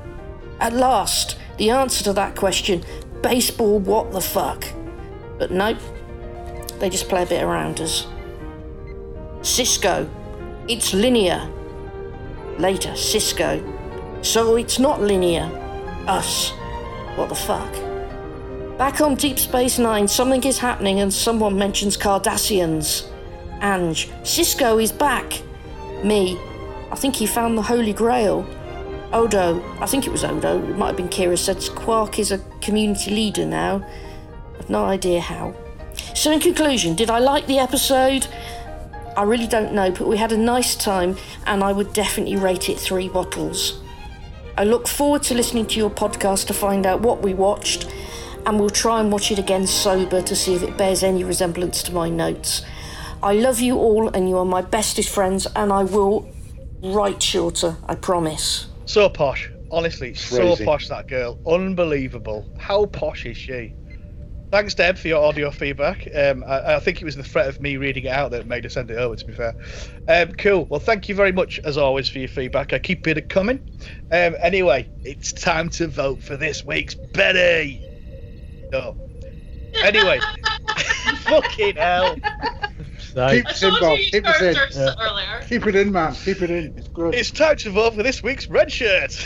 At last, the answer to that question, baseball, what the fuck? But nope, they just play a bit around us. Sisko, it's linear. Later, Sisko, so it's not linear. Us, what the fuck? Back on Deep Space Nine, something is happening and someone mentions Cardassians. Ange, Sisko is back. Me, I think he found the Holy Grail. Odo, I think it was Odo, it might have been Kira, said Quark is a community leader now. I've no idea how. So, in conclusion, did I like the episode? I really don't know, but we had a nice time and I would definitely rate it three bottles. I look forward to listening to your podcast to find out what we watched, and we'll try and watch it again sober to see if it bears any resemblance to my notes. I love you all, and you are my bestest friends, and I will write shorter, I promise. So posh. Honestly, so Crazy. posh that girl. Unbelievable. How posh is she? Thanks, Deb, for your audio feedback. Um, I, I think it was the threat of me reading it out that made her send it over, to be fair. Um, cool. Well, thank you very much, as always, for your feedback. I keep it coming. Um, anyway, it's time to vote for this week's Betty. No. Anyway, fucking hell. Keep it in, Bob. you you Keep it in. characters earlier. Keep it in, man. Keep it in. It's good. It's time to vote for this week's red shirt.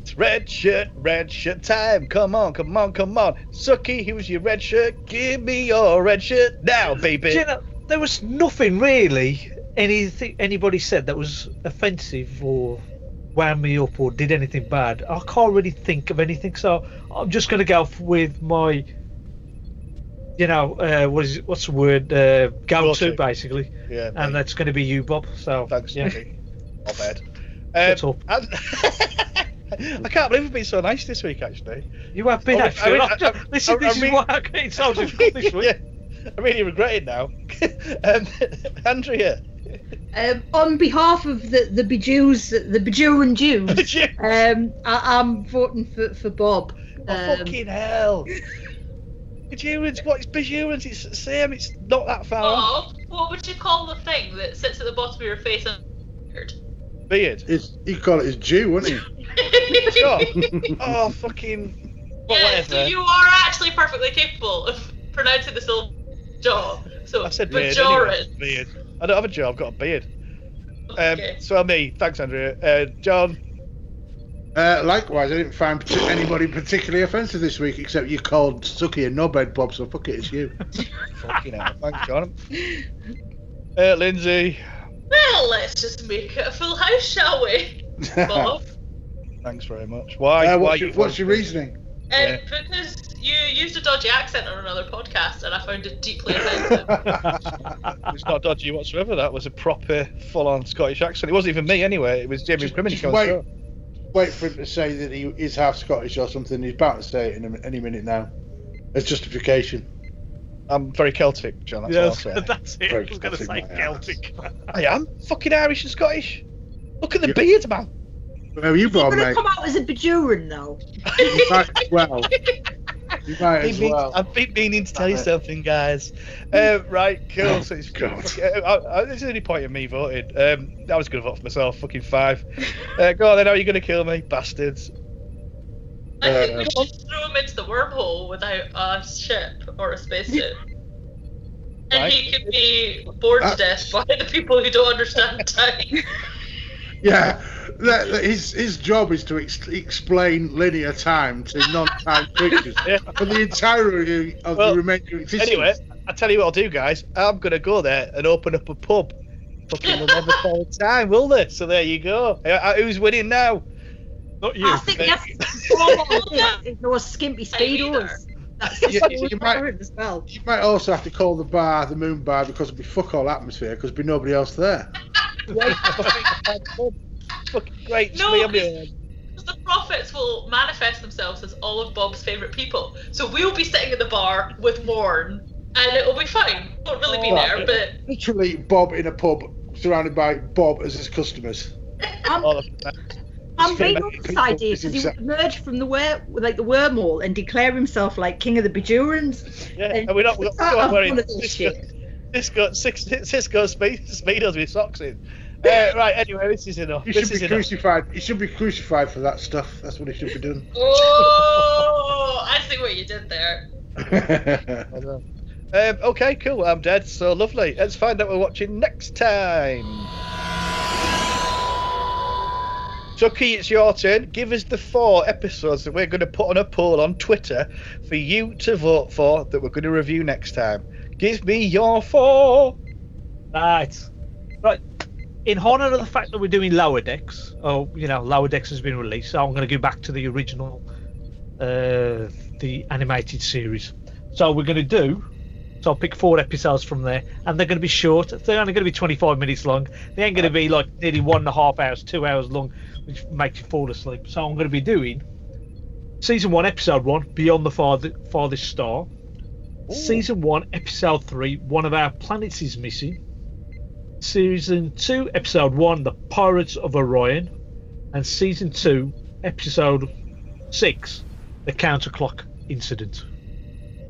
it's red shirt, red shirt time. Come on, come on, come on. Sucky, here's your red shirt. Give me your red shirt now, baby. Do you know, there was nothing really anything anybody said that was offensive or wound me up or did anything bad. I can't really think of anything, so I'm just going to go with my, you know, uh, what is it, what's the word? Uh, go Go-to. basically, Yeah, mate. and that's going to be you, Bob. So Thanks, yeah. Not bad. What's Um, up? and- I can't believe we've been so nice this week, actually. You have been Oh, I actually. mean, I'm I- I- listen, I- this I mean- is why I so difficult this week. yeah, I really regret it now. um, Andrea. Um, on behalf of the the Bejews, the Bejuran Jews, um, I, I'm voting for for Bob. Oh, Um, fucking hell. Bajurans, what is Bajurans? It's the same, it's not that far off. Oh, what would you call the thing that sits at the bottom of your face and beard? Beard. It's, you call it his Jew, wouldn't he? Sure. oh, fucking. Well, yeah, whatever. so you are actually perfectly capable of pronouncing the syllable jaw. So I said beard. Bajoran. Anyway. Beard. I don't have a jaw, I've got a beard. Okay. Um, so me. Thanks, Andrea. Uh, John. Uh, likewise, I didn't find anybody particularly offensive this week, except you called Suki a knobhead, Bob. So fuck it, it's you. Fucking hell. Thanks, John. Uh, Lindsay. Well, let's just make it a full house, shall we? Bob. Thanks very much. Why? Uh, why your, you what's your reasoning? Um, Because you used a dodgy accent on another podcast, and I found it deeply offensive. It's not dodgy whatsoever. That was a proper, full-on Scottish accent. It wasn't even me anyway. It was Jamie Crimmins. Just wait, through. wait for him to say that he is half Scottish or something. He's about to say it in a, any minute now. As justification. I'm very Celtic, John. That's Yes, all I'll say. that's it. I Very was going to say Celtic, my ass. Celtic. I am fucking Irish and Scottish. Look at the You- beard, man. Where are you You're going to mate? come out as a Bajuran though. You might as well. You might as I've been, well. I've been meaning to tell you something, guys. Uh, right, cool. Oh, so it's God. Uh, I, I, this is the only point of me voting. Um, I was going to vote for myself. Fucking five. Uh, go on then. How are you going to kill me, bastards? I think we Uh, should throw him into the wormhole without a ship or a spaceship. And Right. he could be bored Uh, to death by the people who don't understand time. Yeah, that, that his his job is to ex- explain linear time to non-time creatures Yeah. for the entirety of Well, the remainder of existence. Anyway, I tell you what I'll do, guys. I'm gonna go there and open up a pub. Fucking will never fall time, will they? So there you go. Uh, uh, who's winning now? Not you. I think that's is those skimpy speedos. That's you you might- as well. you might also have to call the bar the Moon Bar because there'll be fuck all atmosphere because there'll be nobody else there. Fucking great. Just No, me on my because- the prophets will manifest themselves as all of Bob's favourite people. So we'll be sitting at the bar with Morn, and it'll be fine. Won't really be there, but Literally, Bob in a pub surrounded by Bob as his customers. I'm, All of that. I'm big on this idea because he himself. would emerge from the wor- like the wormhole and declare himself like king of the Bajurans. Yeah, And- and we're not, we're not I'm wearing full of this Sisko, shit. Sisko, Sisko, Sisko speed, speedos with socks in. Uh, right, anyway, this is enough. He This should is be enough. crucified. He should be crucified for that stuff. That's what he should be doing. oh, I see what you did there. Um, okay, cool. I'm dead. So lovely. Let's find out what we're watching next time. Chucky, it's your turn. Give us the four episodes that we're going to put on a poll on Twitter for you to vote for that we're going to review next time. Give me your four. Right. Right. In honour of the fact that we're doing Lower Decks, or, you know, Lower Decks has been released, so I'm going to go back to the original, uh, the animated series. So we're going to do, so I'll pick four episodes from there, and they're going to be short. They're only going to be 25 minutes long. They ain't going to be like nearly one and a half hours, two hours long, which makes you fall asleep. So I'm going to be doing season one, episode one, Beyond the Farther, Farthest Star. Season one, episode three, One of Our Planets is Missing. Season two, episode one, The Pirates of Orion. And season two, episode six, The Counterclock Incident.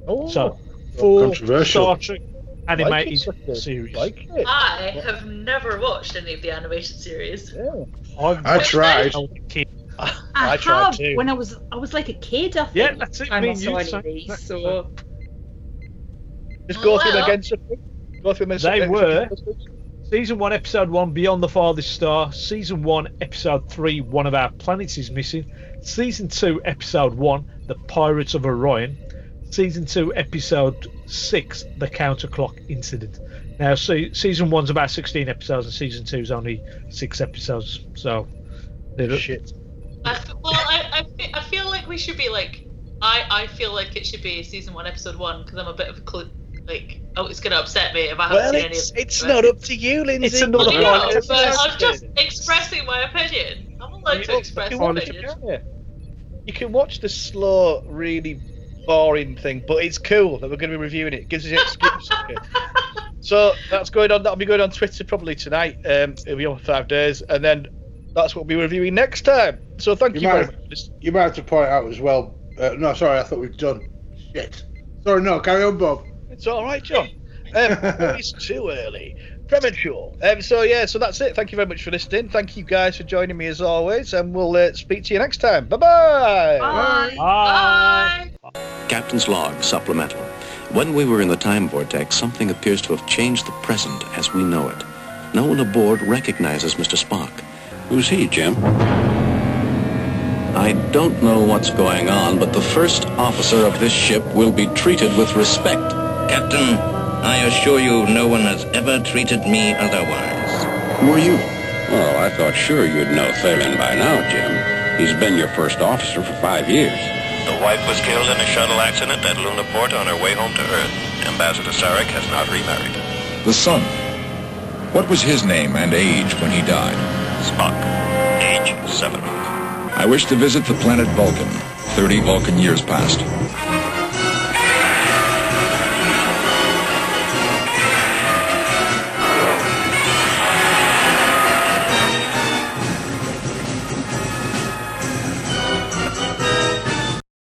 Oh, So, four Controversial. Star Trek animated like it, series. like. I have never watched any of the animated series. Yeah. I've I tried. I was a kid. I, I tried have too. when I was I was like a kid. I think. Yeah, that's it, Time me I and saw you, any so- these, so Just go through them Well. again. Sophie. Go through them They were. Season 1, Episode 1, Beyond the Farthest Star. Season 1, Episode 3, One of Our Planets is Missing. Season 2, Episode 1, The Pirates of Orion. Season 2, Episode 6, The Counterclock Incident. Now, se- Season 1's about 16 episodes, and Season 2's only 6 episodes. So, they're- Shit. I f- well, I, I, I feel like we should be like, I, I feel like it should be season one, episode one, because I'm a bit of a cl- like, oh, it's gonna upset me if I haven't Well, seen it's, any of it's the not up to you, Lindsay. It's another I know, one. but I'm just expressing my opinion. I'm allowed to You express can my watch opinion. it, You can watch the slow, really boring thing, but it's cool that we're going to be reviewing it. It gives us an excuse. So that's going on. That'll be going on Twitter probably tonight. Um, it'll be on for five days, and then that's what we'll be reviewing next time. So thank You you, might very have- much. You might have to point out as well. Uh, no, sorry, I thought we'd done. Shit. Sorry, no, carry on, Bob. It's all right, John. Um, it's too early. Premature. Um, so yeah, so that's it. Thank you very much for listening. Thank you guys for joining me as always, and we'll uh, speak to you next time. Bye-bye. Bye. Bye. Bye. Captain's log supplemental. When we were in the time vortex, something appears to have changed the present as we know it. No one aboard recognizes Mr. Spock. Who's he, Jim? I don't know what's going on, but the first officer of this ship will be treated with respect. Captain, I assure you no one has ever treated me otherwise. Who are you? Oh, I thought sure you'd know Thelin by now, Jim. He's been your first officer for five years. The wife was killed in a shuttle accident at Lunaport on her way home to Earth. Ambassador Sarek has not remarried. The son. What was his name and age when he died? Spock, age 7. I wish to visit the planet Vulcan. 30 Vulcan years past.